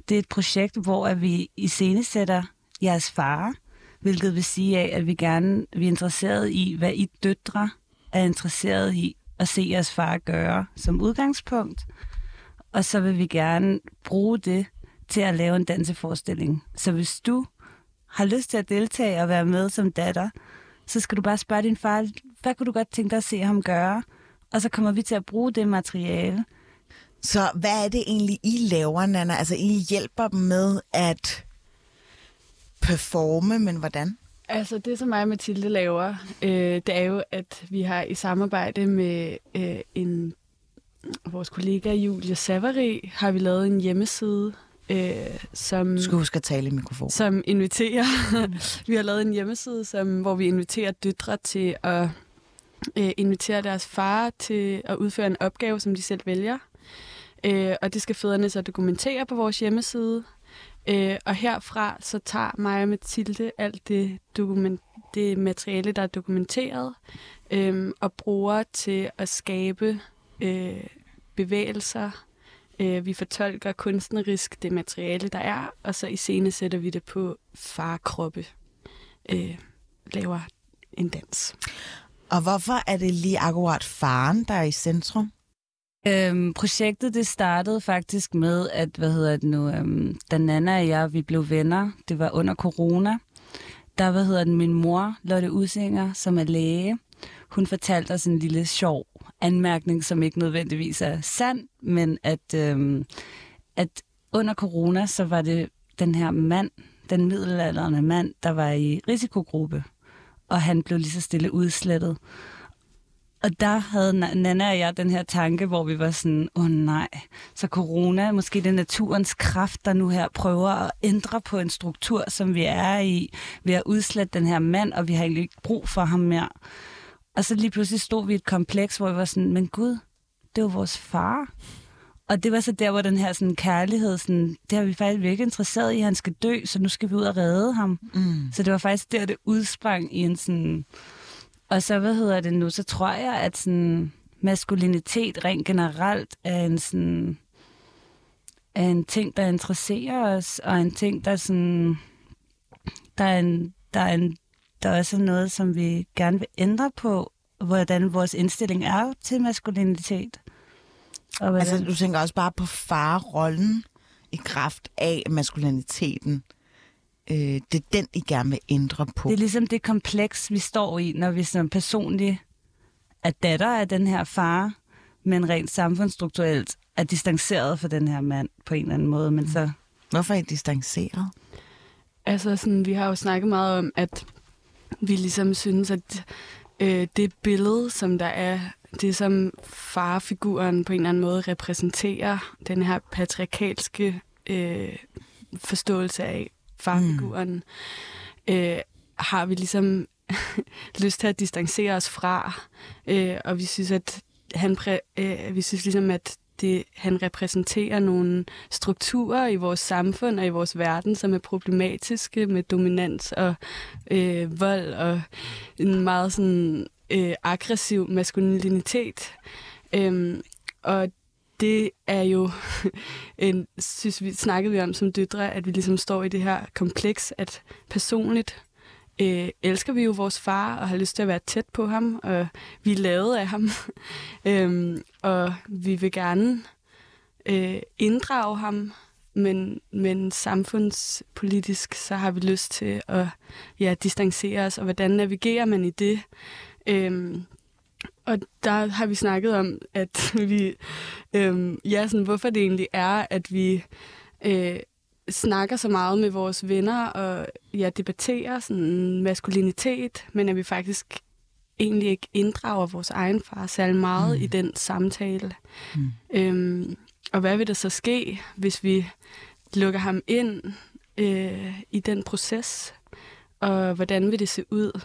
det er et projekt, hvor at vi iscenesætter jeres far, hvilket vil sige af, at vi gerne vi er interesseret i, hvad I døtre er interesseret i at se jeres far gøre som udgangspunkt. Og så vil vi gerne bruge det til at lave en danseforestilling. Så hvis du har lyst til at deltage og være med som datter, så skal du bare spørge din far, hvad kunne du godt tænke dig at se ham gøre? Og så kommer vi til at bruge det materiale. Så hvad er det egentlig, I laver, Nana? Altså, I hjælper dem med at performe, men hvordan? Altså det, som mig og Mathilde laver, øh, det er jo, at vi har i samarbejde med øh, en vores kollega Julia Savary, har vi lavet en hjemmeside, øh, som, Du skal huske at tale i mikrofon. som inviterer. [laughs] vi har lavet en hjemmeside, som, hvor vi inviterer døtre til at øh, invitere deres far til at udføre en opgave, som de selv vælger. Øh, og det skal fædrene så dokumentere på vores hjemmeside. Øh, og herfra så tager mig og Mathilde alt det, dokument, det materiale, der er dokumenteret, øh, og bruger til at skabe øh, bevægelser. Øh, vi fortolker kunstnerisk det materiale, der er, og så i scene sætter vi det på farkroppe. Øh, laver en dans. Og hvorfor er det lige akkurat faren, der er i centrum? Øhm, projektet det startede faktisk med, at hvad hedder det nu, øhm, da Nana og jeg vi blev venner, det var under corona, der hvad hedder det, min mor, Lotte Usinger, som er læge, hun fortalte os en lille sjov anmærkning, som ikke nødvendigvis er sand, men at, øhm, at under corona, så var det den her mand, den middelalderne mand, der var i risikogruppe, og han blev lige så stille udslettet. Og der havde Na- Nana og jeg den her tanke, hvor vi var sådan, åh oh, nej, så corona, måske det er naturens kraft, der nu her prøver at ændre på en struktur, som vi er i, ved at udslette den her mand, og vi har egentlig ikke brug for ham mere. Og så lige pludselig stod vi i et kompleks, hvor vi var sådan, men gud, det var vores far. Og det var så der, hvor den her sådan, kærlighed, sådan, det har vi faktisk virkelig interesseret i, han skal dø, så nu skal vi ud og redde ham. Mm. Så det var faktisk der, det udsprang i en sådan... Og så, hvad hedder det nu, så tror jeg, at sådan maskulinitet rent generelt er en sådan er en ting, der interesserer os, og en ting, der sådan der er en, der er en, der er også noget, som vi gerne vil ændre på, hvordan vores indstilling er til maskulinitet. Og hvordan, Altså, du tænker også bare på farrollen i kraft af maskuliniteten. Øh, det er den, I gerne vil ændre på. Det er ligesom det kompleks, vi står i, når vi som personligt er datter af den her far, men rent samfundsstrukturelt er distanceret fra den her mand på en eller anden måde. Men så, Hvorfor er I distanceret? Altså, sådan, vi har jo snakket meget om, at vi ligesom synes, at øh, det billede, som der er, det som farfiguren på en eller anden måde repræsenterer, den her patriarkalske øh, forståelse af farfiguren, mm. øh, har vi ligesom [laughs] lyst til at distancere os fra. Øh, og vi synes, at han præ- øh, vi synes ligesom, at det, han repræsenterer nogle strukturer i vores samfund og i vores verden, som er problematiske med dominans og øh, vold og en meget sådan øh, aggressiv maskulinitet. Øhm, og det er jo, [laughs] en, synes vi, snakkede vi om som døtre, at vi ligesom står i det her kompleks, at personligt øh, elsker vi jo vores far og har lyst til at være tæt på ham, og vi er lavet af ham. [laughs] øhm, og vi vil gerne øh, inddrage ham, men, men samfundspolitisk, så har vi lyst til at ja, distancere os, og hvordan navigerer man i det? Øhm, og der har vi snakket om, at [laughs] vi, øhm, ja, sådan, hvorfor det egentlig er, at vi øh, snakker så meget med vores venner og ja, debatterer sådan maskulinitet, men at vi faktisk egentlig ikke inddrager vores egen far særlig meget mm. i den samtale. Mm. Øhm, og hvad vil der så ske, hvis vi lukker ham ind øh, i den proces? Og hvordan vil det se ud,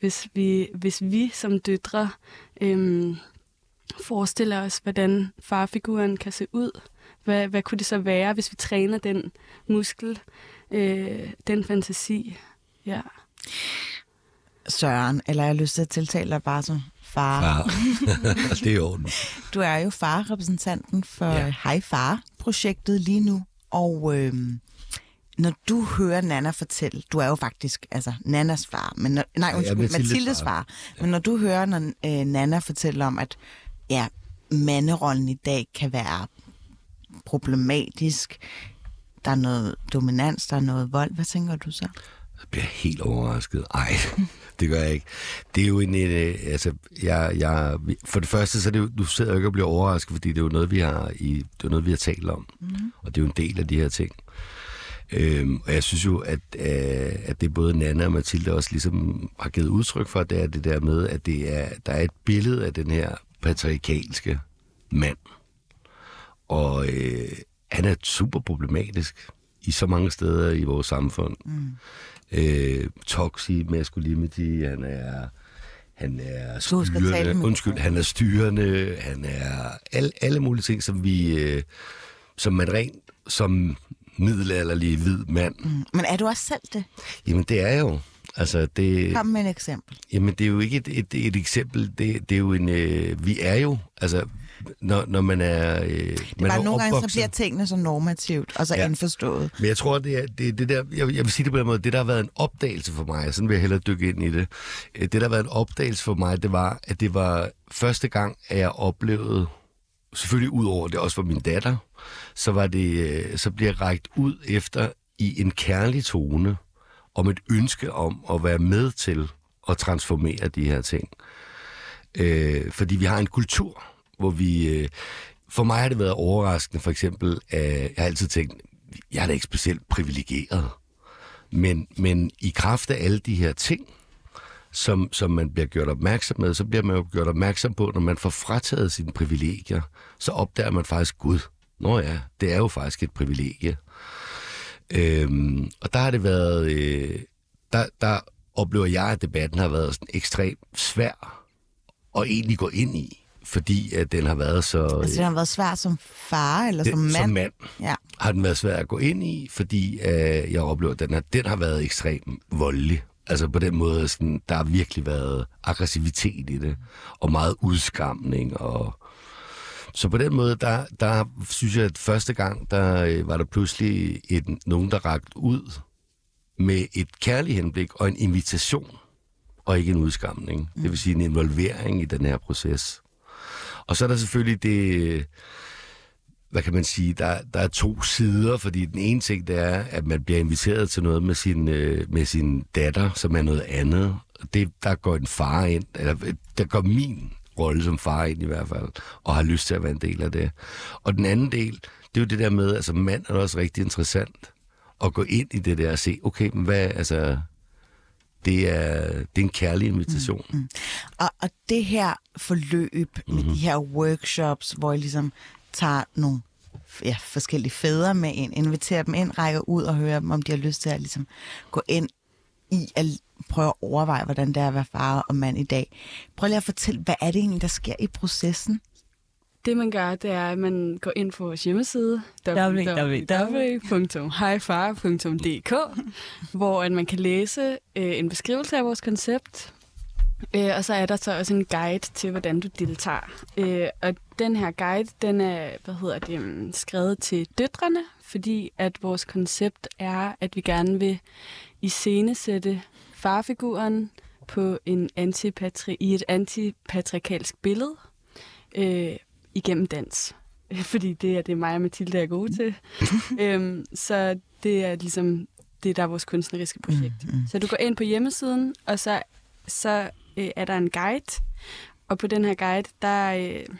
hvis vi, hvis vi som døtre øh, forestiller os, hvordan farfiguren kan se ud? Hvad, hvad kunne det så være, hvis vi træner den muskel, øh, den fantasi? Ja. Søren, eller jeg har lyst til at tiltale dig bare som far. Far. [laughs] det er orden. Du er jo farrepræsentanten for Ja. Hej Far-projektet lige nu, og øhm, når du hører Nana fortælle, du er jo faktisk altså Nannas far, men når, nej, Ja, undskyld, Mathildes Mathildes far. far. Men når du hører, når øh, Nana fortæller om, at ja, manderollen i dag kan være problematisk, der er noget dominans, der er noget vold, hvad tænker du så? Jeg bliver helt overrasket. Ej, [laughs] det gør jeg ikke. Det er jo en... øh, Altså, jeg, jeg, for det første, så er det jo, du sidder jo ikke og bliver overrasket, fordi det er jo noget, vi har, i, det er noget, vi har talt om. Mm. Og det er jo en del af de her ting. Øhm, og jeg synes jo, at, øh, at det både Nana og Mathilde også ligesom har givet udtryk for, det er det der med, at det er, der er et billede af den her patriarkalske mand. Og øh, han er super problematisk i så mange steder i vores samfund. Mm. Øh, toxic masculinity, han er han er styrende, undskyld, han er styrende, han er alle, alle mulige ting, som vi, øh, som man rent som middelalderlig hvid mand, Mm. Men er du også selv det? jamen det er jo, altså det, Kom med et eksempel. Jamen, det er jo ikke et, et, et eksempel. Det, det er jo en... Øh, vi er jo... Altså, når, når man er... Øh, Det man var er nogle gange, så opvokset- bliver tingene så normativt, og så Ja. ja. indforstået. Men jeg tror, det er det, det der, jeg, jeg vil sige det på den måde, det der har været en opdagelse for mig, og sådan vil jeg hellere dykke ind i det. Øh, Det der har været en opdagelse for mig, det var, at det var første gang, at jeg oplevede, selvfølgelig ud over det også var min datter, så, var det, øh, så blev jeg rækt ud efter i en kærlig tone, om et ønske om at være med til at transformere de her ting. Øh, fordi vi har en kultur, hvor vi... Øh, for mig har det været overraskende, for eksempel, at jeg har altid tænkt, jeg er da ikke specielt privilegeret. Men, men i kraft af alle de her ting, som, som man bliver gjort opmærksom med, så bliver man jo gjort opmærksom på, når man får frataget sine privilegier, så opdager man faktisk, Gud, nå ja, det er jo faktisk et privilegie. Øhm, og der har det været, øh, der, der oplever jeg, at debatten har været sådan ekstremt svær at egentlig gå ind i, fordi at den har været så... Altså, det har været svært som far eller Det- som mand. som mand. Ja. har den været svær at gå ind i, fordi øh, jeg oplever, at den har, den har været ekstremt voldelig. Altså på den måde, sådan, der har virkelig været aggressivitet i det, og meget udskamning. Og... Så på den måde, der, der synes jeg, at første gang, der øh, var der pludselig et, nogen, der rakte ud med et kærligt henblik og en invitation, og ikke en udskamning. Det vil sige en involvering i den her proces. Og så er der selvfølgelig det, hvad kan man sige, der, der er to sider, fordi den ene ting, det er, at man bliver inviteret til noget med sin, øh, med sin datter, som er noget andet. Det, der går en far ind, eller der går min rolle som far ind i hvert fald, og har lyst til at være en del af det. Og den anden del, det er jo det der med, altså mand er også rigtig interessant, at gå ind i det der og se, okay, men hvad, altså, det er, det er en kærlig invitation. Mm, mm. Og, og det her forløb mm-hmm. med de her workshops, hvor I ligesom tager nogle ja, forskellige fædre med ind, inviterer dem ind, rækker ud og hører dem, om de har lyst til at ligesom gå ind i at prøve at overveje, hvordan det er at være far og mand i dag. Prøv lige at fortælle, hvad er det egentlig, der sker i processen? Det man gør, det er, at man går ind på vores hjemmeside www.highfar.dk hvor at man kan læse øh, en beskrivelse af vores koncept, øh, og så er der så også en guide til, hvordan du deltager. Øh, og den her guide, den er hvad hedder det, mm, skrevet til døtrene, fordi at vores koncept er, at vi gerne vil iscenesætte farfiguren på en antipatri- i et antipatriarkalsk billede øh, igennem dans. [laughs] Fordi det er det, mig og Mathilde er gode til. [laughs] øhm, så det er ligesom det, der er vores kunstneriske projekt. Mm-hmm. Så du går ind på hjemmesiden, og så, så øh, er der en guide. Og på den her guide, der, øh,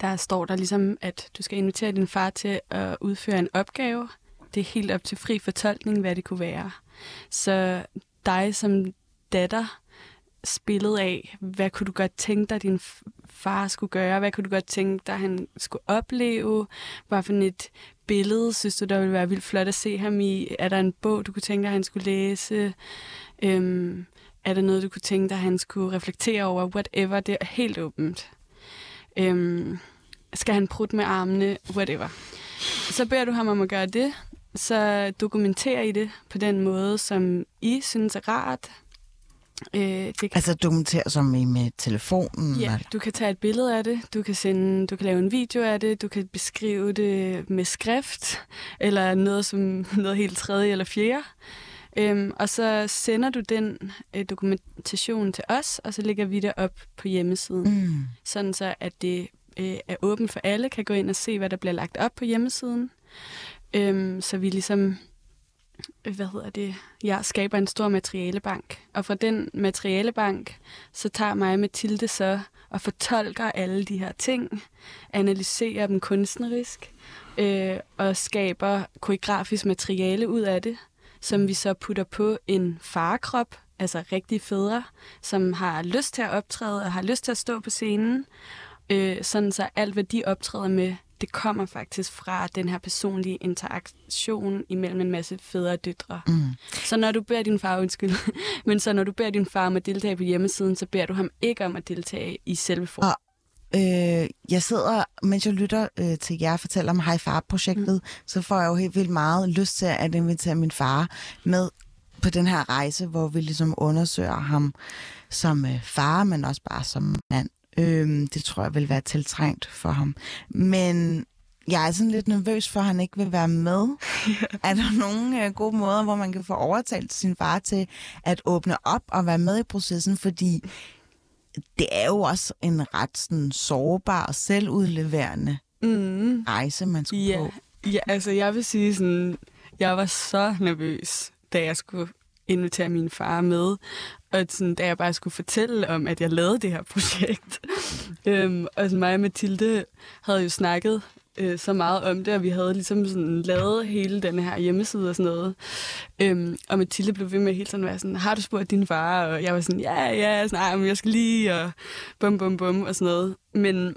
der står der ligesom, at du skal invitere din far til at udføre en opgave. Det er helt op til fri fortolkning, hvad det kunne være. Så dig som datter spillet af, hvad kunne du godt tænke dig, din far skulle gøre? Hvad kunne du godt tænke dig, han skulle opleve? Hvad for et billede synes du, der ville være vildt flot at se ham i? Er der en bog, du kunne tænke dig, han skulle læse? Øhm, er der noget, du kunne tænke dig, han skulle reflektere over? Whatever, det er helt åbent. Øhm, skal han prutte med armene? Whatever. Så beder du ham om at gøre det, så dokumenterer I det på den måde, som I synes er rart. Øh, det kan Altså dokumentere som i med telefonen? Ja, eller- du kan tage et billede af det, du kan, sende, du kan lave en video af det, du kan beskrive det med skrift, eller noget som noget helt tredje eller fjerde. Øhm, og så sender du den øh, dokumentation til os, og så lægger vi det op på hjemmesiden. Mm. Sådan så, at det øh, er åbent for alle, kan gå ind og se, hvad der bliver lagt op på hjemmesiden. Øhm, så vi ligesom øh, hvad hedder det, jeg skaber en stor materialebank. Og fra den materialebank, så tager mig og Mathilde så og fortolker alle de her ting, analyserer dem kunstnerisk, øh, og skaber koreografisk materiale ud af det, som vi så putter på en farkrop, altså rigtige fædre, som har lyst til at optræde og har lyst til at stå på scenen, øh, sådan så alt, hvad de optræder med, det kommer faktisk fra den her personlige interaktion imellem en masse fædre og døtre. Mm. Så når du beder din far, undskyld, [laughs] men så når du beder din far om at deltage på hjemmesiden, så beder du ham ikke om at deltage i selve form. Og øh, jeg sidder, mens jeg lytter øh, til jer fortælle om High Far-projektet, mm. så får jeg jo helt vildt meget lyst til at invitere min far med på den her rejse, hvor vi ligesom undersøger ham som øh, far, men også bare som mand Øhm, det tror jeg vil være tiltrængt for ham. Men jeg er sådan lidt nervøs for, at han ikke vil være med. [laughs] er der nogle øh, gode måder, hvor man kan få overtalt sin far til at åbne op og være med i processen? Fordi det er jo også en ret sådan, sårbar og selvudleverende Mm. rejse, man skulle Ja, på. ja, altså jeg vil sige sådan, jeg var så nervøs, da jeg skulle invitere min far med, og sådan, da jeg bare skulle fortælle om, at jeg lavede det her [laughs] projekt. øhm, og sådan, mig og Mathilde havde jo snakket øh, så meget om det, og vi havde ligesom sådan lavet hele den her hjemmeside og sådan noget. Øhm, og Mathilde blev ved med hele tiden at være sådan, har du spurgt din far? Og jeg var sådan, ja, ja, sådan, Ej, men jeg skal lige, og bum, bum, bum, og sådan noget. Men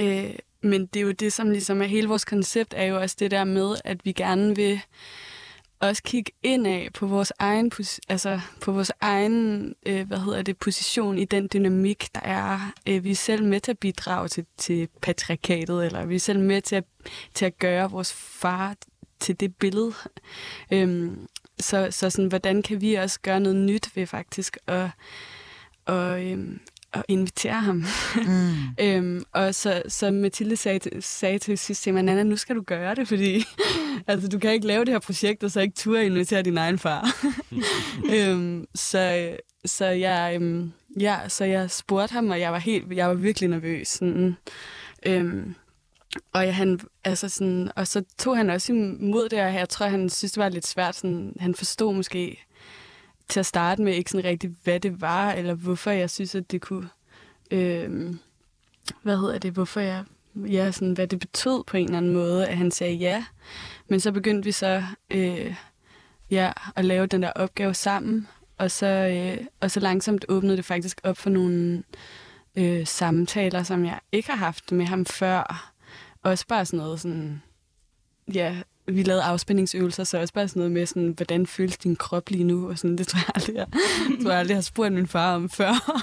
Øh, men det er jo det, som ligesom er hele vores koncept, er jo også det der med, at vi gerne vil også kigge indad på vores egen, altså på vores egen øh, hvad hedder det, position i den dynamik, der er. Øh, vi er selv med til at bidrage til, til patriarkatet, eller vi er selv med til at, til at gøre vores far til det billede. Øhm, så så sådan, hvordan kan vi også gøre noget nyt ved faktisk at, og, øhm, at invitere ham? Mm. [laughs] Øhm, og så, så Mathilde sagde, sagde til sidst til mig, Nana, nu skal du gøre det, fordi [laughs] altså, du kan ikke lave det her projekt, og så ikke turde invitere din egen far. [laughs] øhm, så, så, jeg, øhm, ja, så jeg spurgte ham, og jeg var, helt, jeg var virkelig nervøs. Sådan, øhm, og, jeg, han, altså sådan, og så tog han også imod det, og jeg tror, han synes, det var lidt svært. Sådan, han forstod måske til at starte med ikke sådan rigtigt, hvad det var, eller hvorfor jeg synes, at det kunne... Øh, hvad hedder det? Hvorfor jeg... Ja, sådan, hvad det betød på en eller anden måde, at han sagde ja. Men så begyndte vi så øh, ja, at lave den der opgave sammen, og så, øh, og så langsomt åbnede det faktisk op for nogle øh, samtaler, som jeg ikke har haft med ham før. Også bare sådan noget sådan, ja, vi lavede afspændingsøvelser, så også bare sådan noget med, sådan, hvordan føles din krop lige nu, og sådan, det tror jeg aldrig, jeg, tror jeg aldrig har spurgt min far om før.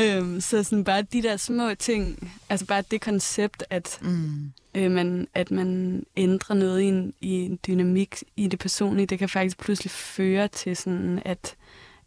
øhm, så sådan bare de der små ting, altså bare det koncept, at, Mm. øh, man, at man ændrer noget i en, i en dynamik i det personlige, det kan faktisk pludselig føre til sådan, at,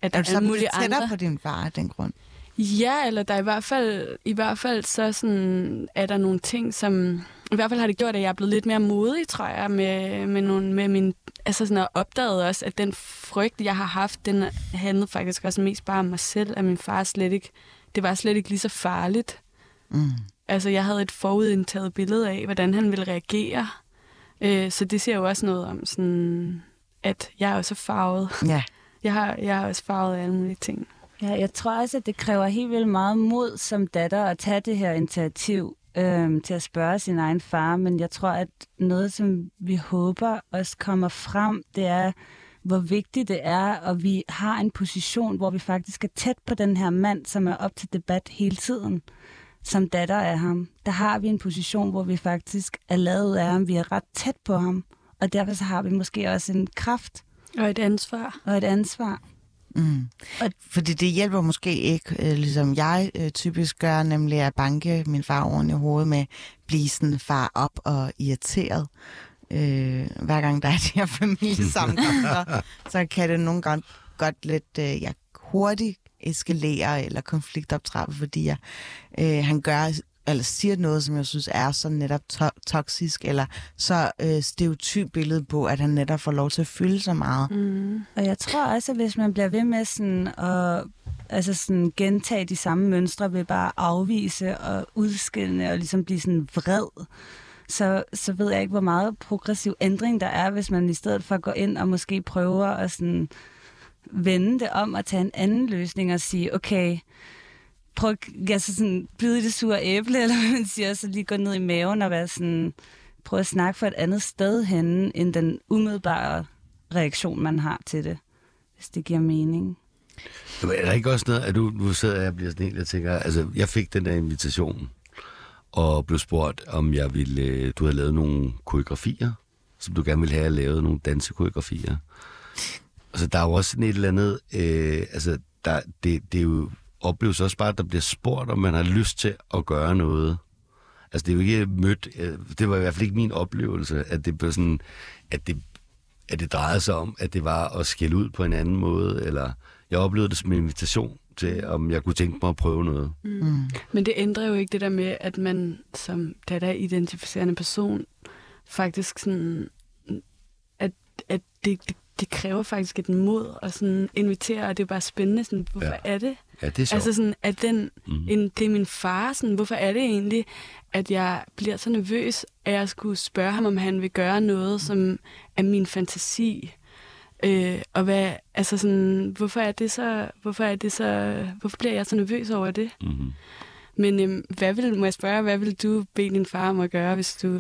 at Er alle blevet mulige andre... på din far af den grund? Ja, eller der er i hvert fald, i hvert fald så sådan, er der nogle ting, som... I hvert fald har det gjort, at jeg er blevet lidt mere modig, tror jeg, med, med, nogle, med min... Altså sådan, og opdaget også, at den frygt, jeg har haft, den handlede faktisk også mest bare om mig selv, at min far slet ikke... Det var slet ikke lige så farligt. Mm. Altså, jeg havde et forudindtaget billede af, hvordan han ville reagere. Øh, så det siger jo også noget om, sådan, at jeg er også farvet. Ja. Jeg har, jeg er også farvet af alle mulige ting. Ja, jeg tror også, at det kræver helt vildt meget mod som datter at tage det her initiativ øhm, til at spørge sin egen far. Men jeg tror, at noget, som vi håber også kommer frem, det er, hvor vigtigt det er, og vi har en position, hvor vi faktisk er tæt på den her mand, som er op til debat hele tiden. Som datter af ham. Der har vi en position, hvor vi faktisk er lavet af ham. Vi er ret tæt på ham. Og derfor så har vi måske også en kraft Og et ansvar. og et ansvar. Mm. Fordi det hjælper måske ikke, øh, ligesom jeg øh, typisk gør, nemlig at banke min far oven i hovedet med blive sådan far op og irriteret. Øh, hver gang der er de her familiesammenkomster, [laughs] så kan det nogle gange godt lidt øh, jeg hurtigt eskalere eller konfliktoptrappe, fordi jeg, øh, han gør eller siger noget, som jeg synes er så netop to- toksisk, eller så øh, stereotyp billede på, at han netop får lov til at fylde så meget. Mm. Og jeg tror også, at hvis man bliver ved med sådan at altså sådan gentage de samme mønstre ved bare at afvise og udskille og ligesom blive sådan vred, så, så ved jeg ikke, hvor meget progressiv ændring der er, hvis man i stedet for går ind og måske prøver at sådan vende det om og tage en anden løsning og sige, okay, prøve at altså sådan, bide i det sure æble, [laughs] eller hvad man siger, så lige gå ned i maven og være sådan, prøve at snakke for et andet sted henne, end den umiddelbare reaktion, man har til det, hvis det giver mening. Men Er der ikke også noget, at du, nu sidder jeg og bliver sådan helt, jeg tænker, altså, jeg fik den der invitation, og blev spurgt, om jeg ville, øh, du havde lavet nogle koreografier, som du gerne ville have, lavet nogle dansekoreografier. Altså, der er jo også sådan et eller andet, øh, altså, der, det, det er jo opleves også bare, at der bliver spurgt, om man har lyst til at gøre noget. Altså, det er jo ikke mødt, øh, det var i hvert fald ikke min oplevelse, at det blev sådan, at det, at det drejede sig om, at det var at skælde ud på en anden måde, eller jeg oplevede det som en invitation til, om jeg kunne tænke mig at prøve noget. Mm. Men det ændrer jo ikke det der med, at man som data-identificerende person faktisk sådan, at, at det, det, det kræver faktisk et mod at sådan invitere, og det er bare spændende, sådan, hvorfor Ja. er det? Ja, det er sjovt. Altså sådan, at den, Mhm. mm. en, det er min far, sådan, hvorfor er det egentlig, at jeg bliver så nervøs, at jeg skulle spørge ham, om han vil gøre noget, som er min fantasi. Øh, og hvad, altså sådan, hvorfor er det så, hvorfor er det så, hvorfor bliver jeg så nervøs over det? Mm-hmm. Men øhm, hvad vil, må jeg spørge, hvad vil du bede din far om at gøre, hvis du...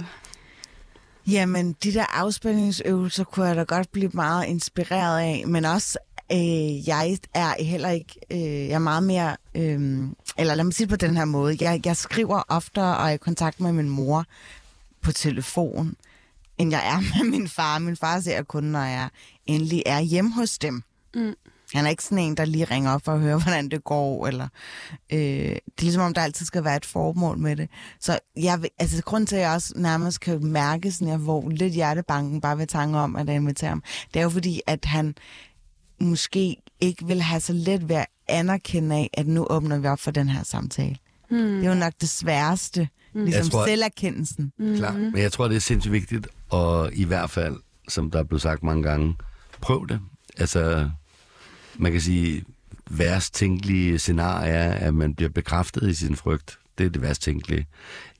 Jamen, de der afspændingsøvelser kunne jeg da godt blive meget inspireret af, men også, øh, jeg er heller ikke, øh, jeg er meget mere, øh, eller lad mig sige det på den her måde, jeg, jeg skriver oftere og er i kontakt med min mor på telefon, end jeg er [laughs] med min far. Min far ser kun, når jeg endelig er hjemme hos dem. Mm. Han er ikke sådan en, der lige ringer op for at høre, [laughs] hvordan det går, eller øh, det er ligesom om, der altid skal være et formål med det. Så jeg, altså, grund til, at jeg også nærmest kan mærke sådan, jeg får lidt hjertebanken bare ved tanke om, at jeg inviterer ham, det er jo fordi, at han måske ikke vil have så let ved at anerkende af, at nu åbner vi op for den her samtale. Hmm. Det er jo nok det sværeste, mm. ligesom Jeg tror- selverkendelsen. Klar. Men jeg tror, det er sindssygt vigtigt, og i hvert fald, som der er blevet sagt mange gange, prøv det. Altså, man kan sige, værst tænkelige scenarie er, at man bliver bekræftet i sin frygt. Det er det værst tænkelige.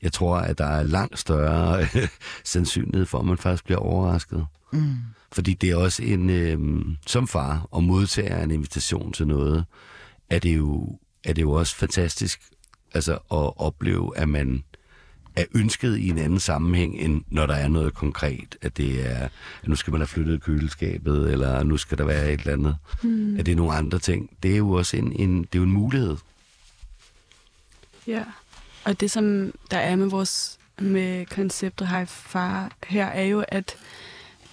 Jeg tror, at der er langt større [laughs] sandsynlighed for, at man faktisk bliver overrasket. Mm. Fordi det er også en, øh, som far og modtager en invitation til noget, er det jo, er det jo også fantastisk altså, at opleve, at man er ønsket i en anden sammenhæng, end når der er noget konkret. At det er, at nu skal man have flyttet køleskabet, eller nu skal der være et eller andet. Mm. At det er nogle andre ting. Det er jo også en, en, det er jo en mulighed. Ja, og det som der er med vores med konceptet High Far her, er jo, at,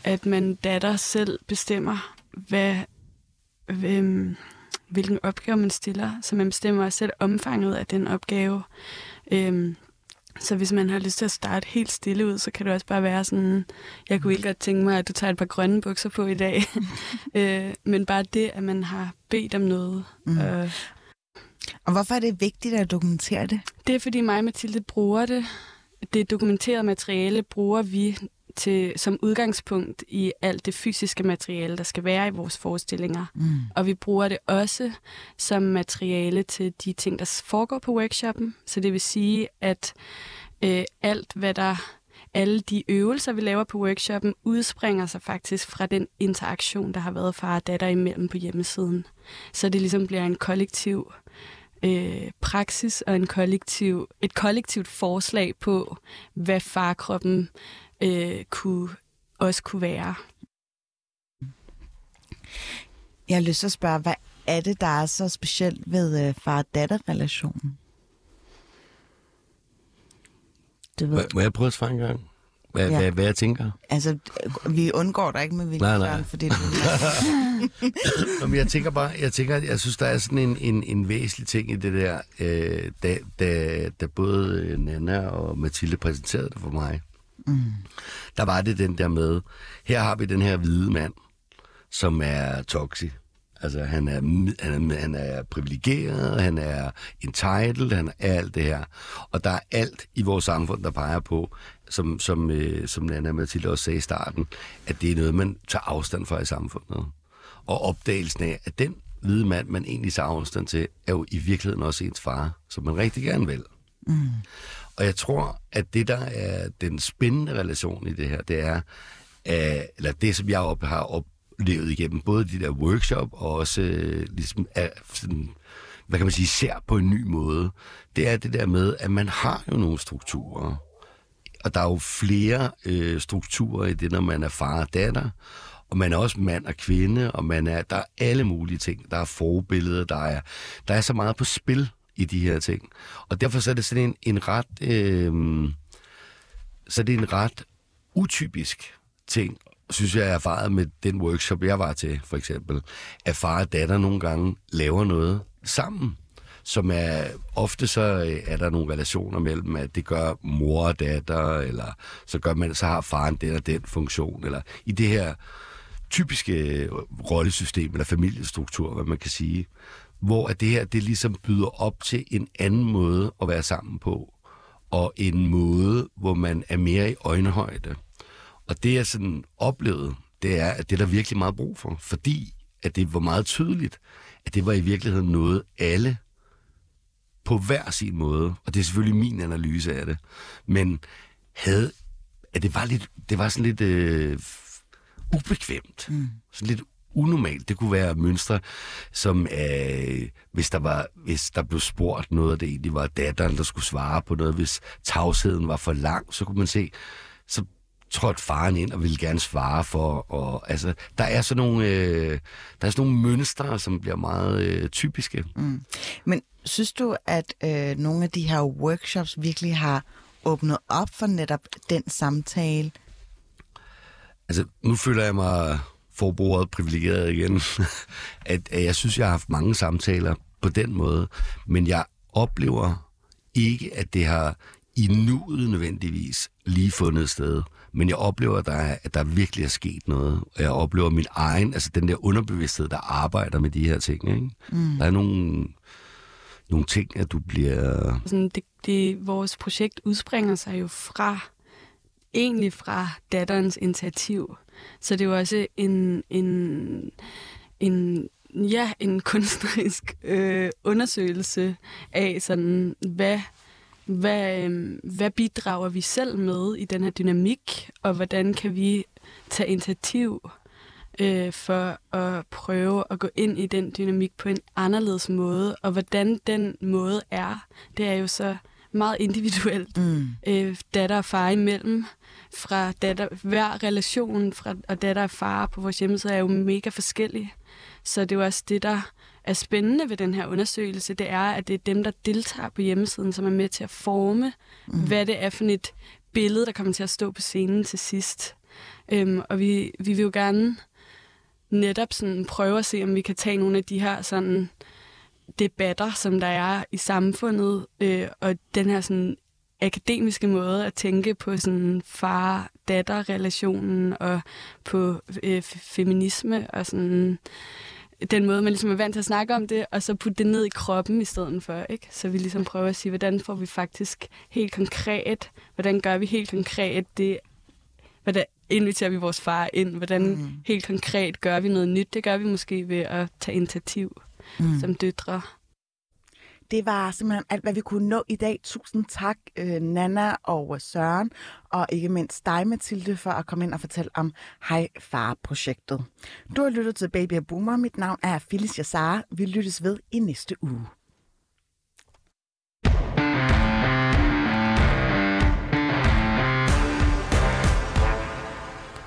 at man datter selv bestemmer, hvad, hvem, hvilken opgave man stiller, så man bestemmer selv omfanget af den opgave. Øhm, så hvis man har lyst til at starte helt stille ud, så kan det også bare være sådan, jeg kunne ikke godt tænke mig, at du tager et par grønne bukser på i dag. [laughs] øh, men bare det, at man har bedt om noget. Mm. Øh, Og hvorfor er det vigtigt at dokumentere det? det er, fordi mig og Mathilde bruger det. Det dokumenterede materiale bruger vi til, som udgangspunkt i alt det fysiske materiale, der skal være i vores forestillinger. Mm. Og vi bruger det også som materiale til de ting, der foregår på workshoppen. Så det vil sige, at øh, alt, hvad der alle de øvelser, vi laver på workshoppen, udspringer sig faktisk fra den interaktion, der har været far og datter imellem på hjemmesiden. Så det ligesom bliver en kollektiv øh, praksis og en kollektiv, et kollektivt forslag på, hvad farkroppen øh, kunne, også kunne være. Jeg har lyst til at spørge, hvad er det, der er så specielt ved øh, far-datter-relationen? Du ved, Må- jeg prøve at svare en gang? Hvad, Ja. hvad, hvad jeg tænker? altså, vi undgår dig ikke med vilje, Nej, nej. Fordi du... [laughs] Nå, men jeg tænker bare, jeg tænker, jeg synes, der er sådan en, en, en væsentlig ting i det der, øh, da, da, da både Nana og Mathilde præsenterede det for mig. Mm. Der var det den der med, her har vi den her hvide mand, som er toxic. Altså, han er, han er, han er privilegeret, han er entitled, han er alt det her. Og der er alt i vores samfund, der peger på, som, som, øh, som Nana Mathilde også sagde i starten, at det er noget, man tager afstand fra i samfundet. Og opdagelsen af, at den hvide mand, man egentlig tager afstand til, er jo i virkeligheden også ens far, som man rigtig gerne vil. Mm. Og jeg tror, at det, der er den spændende relation i det her, det er, øh, eller det, som jeg op, har oplevet igennem både de der workshop, og også øh, ligesom, er, sådan, hvad kan man sige, ser på en ny måde, det er det der med, at man har jo nogle strukturer. Og der er jo flere øh, strukturer i det, når man er far og datter, og man er også mand og kvinde, og man er, der er alle mulige ting. Der er forbilleder, der er, der er så meget på spil i de her ting. Og derfor så er det sådan en, en ret... Øh, så er det en ret utypisk ting, synes jeg, jeg erfaret med den workshop, jeg var til, for eksempel, at far og datter nogle gange laver noget sammen som er, ofte så øh, er der nogle relationer mellem, at det gør mor og datter, eller så gør man, så har faren den og den funktion, eller i det her typiske øh, rollesystem, eller familiestruktur, hvad man kan sige, hvor at det her, det ligesom byder op til en anden måde at være sammen på, og en måde, hvor man er mere i øjenhøjde. Og det jeg sådan oplevede, det er, at det er der virkelig meget brug for, fordi at det var meget tydeligt, at det var i virkeligheden noget, alle på hver sin måde, og det er selvfølgelig min analyse af det, men havde, at det var, lidt, det var sådan lidt øh, ubekvemt, mm. sådan lidt unormalt. Det kunne være mønstre, som øh, hvis, der var, hvis der blev spurgt noget, og det egentlig var datteren, der skulle svare på noget, hvis tavsheden var for lang, så kunne man se, så trådte faren ind og ville gerne svare for. Og, altså, der er sådan nogle, øh, der er sådan nogle mønstre, som bliver meget øh, typiske. Mm. Men synes du, at øh, nogle af de her workshops virkelig har åbnet op for netop den samtale? Altså, nu føler jeg mig forbrugeret privilegeret igen, [laughs] at, at jeg synes, jeg har haft mange samtaler på den måde, men jeg oplever ikke, at det har i nuet nødvendigvis lige fundet sted. Men jeg oplever, at der, er, at der virkelig er sket noget. Og jeg oplever min egen, altså den der underbevidsthed, der arbejder med de her ting. Ikke? Mm. Der er nogle, nogle ting, at du bliver... Sådan, det, det, vores projekt udspringer sig jo fra, egentlig fra datterens initiativ. Så det er jo også en, en, en ja, en [laughs] kunstnerisk øh, undersøgelse af sådan, hvad hvad, øh, hvad bidrager vi selv med i den her dynamik, og hvordan kan vi tage initiativ øh, for at prøve at gå ind i den dynamik på en anderledes måde, og hvordan den måde er, det er jo så meget individuelt. Mm. Øh, datter og far imellem, fra datter, hver relation fra, og datter og far på vores hjemmeside er jo mega forskellig. Så det er jo også det, der er spændende ved den her undersøgelse, det er, at det er dem, der deltager på hjemmesiden, som er med til at forme, mm. hvad det er for et billede, der kommer til at stå på scenen til sidst. Øhm, og vi, vi vil jo gerne netop sådan prøve at se, om vi kan tage nogle af de her sådan debatter, som der er i samfundet, øh, og den her sådan akademiske måde at tænke på sådan far-datter-relationen og på øh, feminisme og sådan den måde, man ligesom er vant til at snakke om det, og så putte det ned i kroppen i stedet for. Ikke? Så vi ligesom prøver at sige, hvordan får vi faktisk helt konkret, hvordan gør vi helt konkret det, hvordan inviterer vi vores far ind, hvordan mm. helt konkret gør vi noget nyt. Det gør vi måske ved at tage initiativ mm. som døtre. Det var simpelthen alt, hvad vi kunne nå i dag. Tusind tak, øh, Nana og Søren, og ikke mindst dig, Mathilde, for at komme ind og fortælle om Hej Far-projektet. Du har lyttet til Baby Boomer. Mit navn er Phyllis Jassar. Vi lyttes ved i næste uge.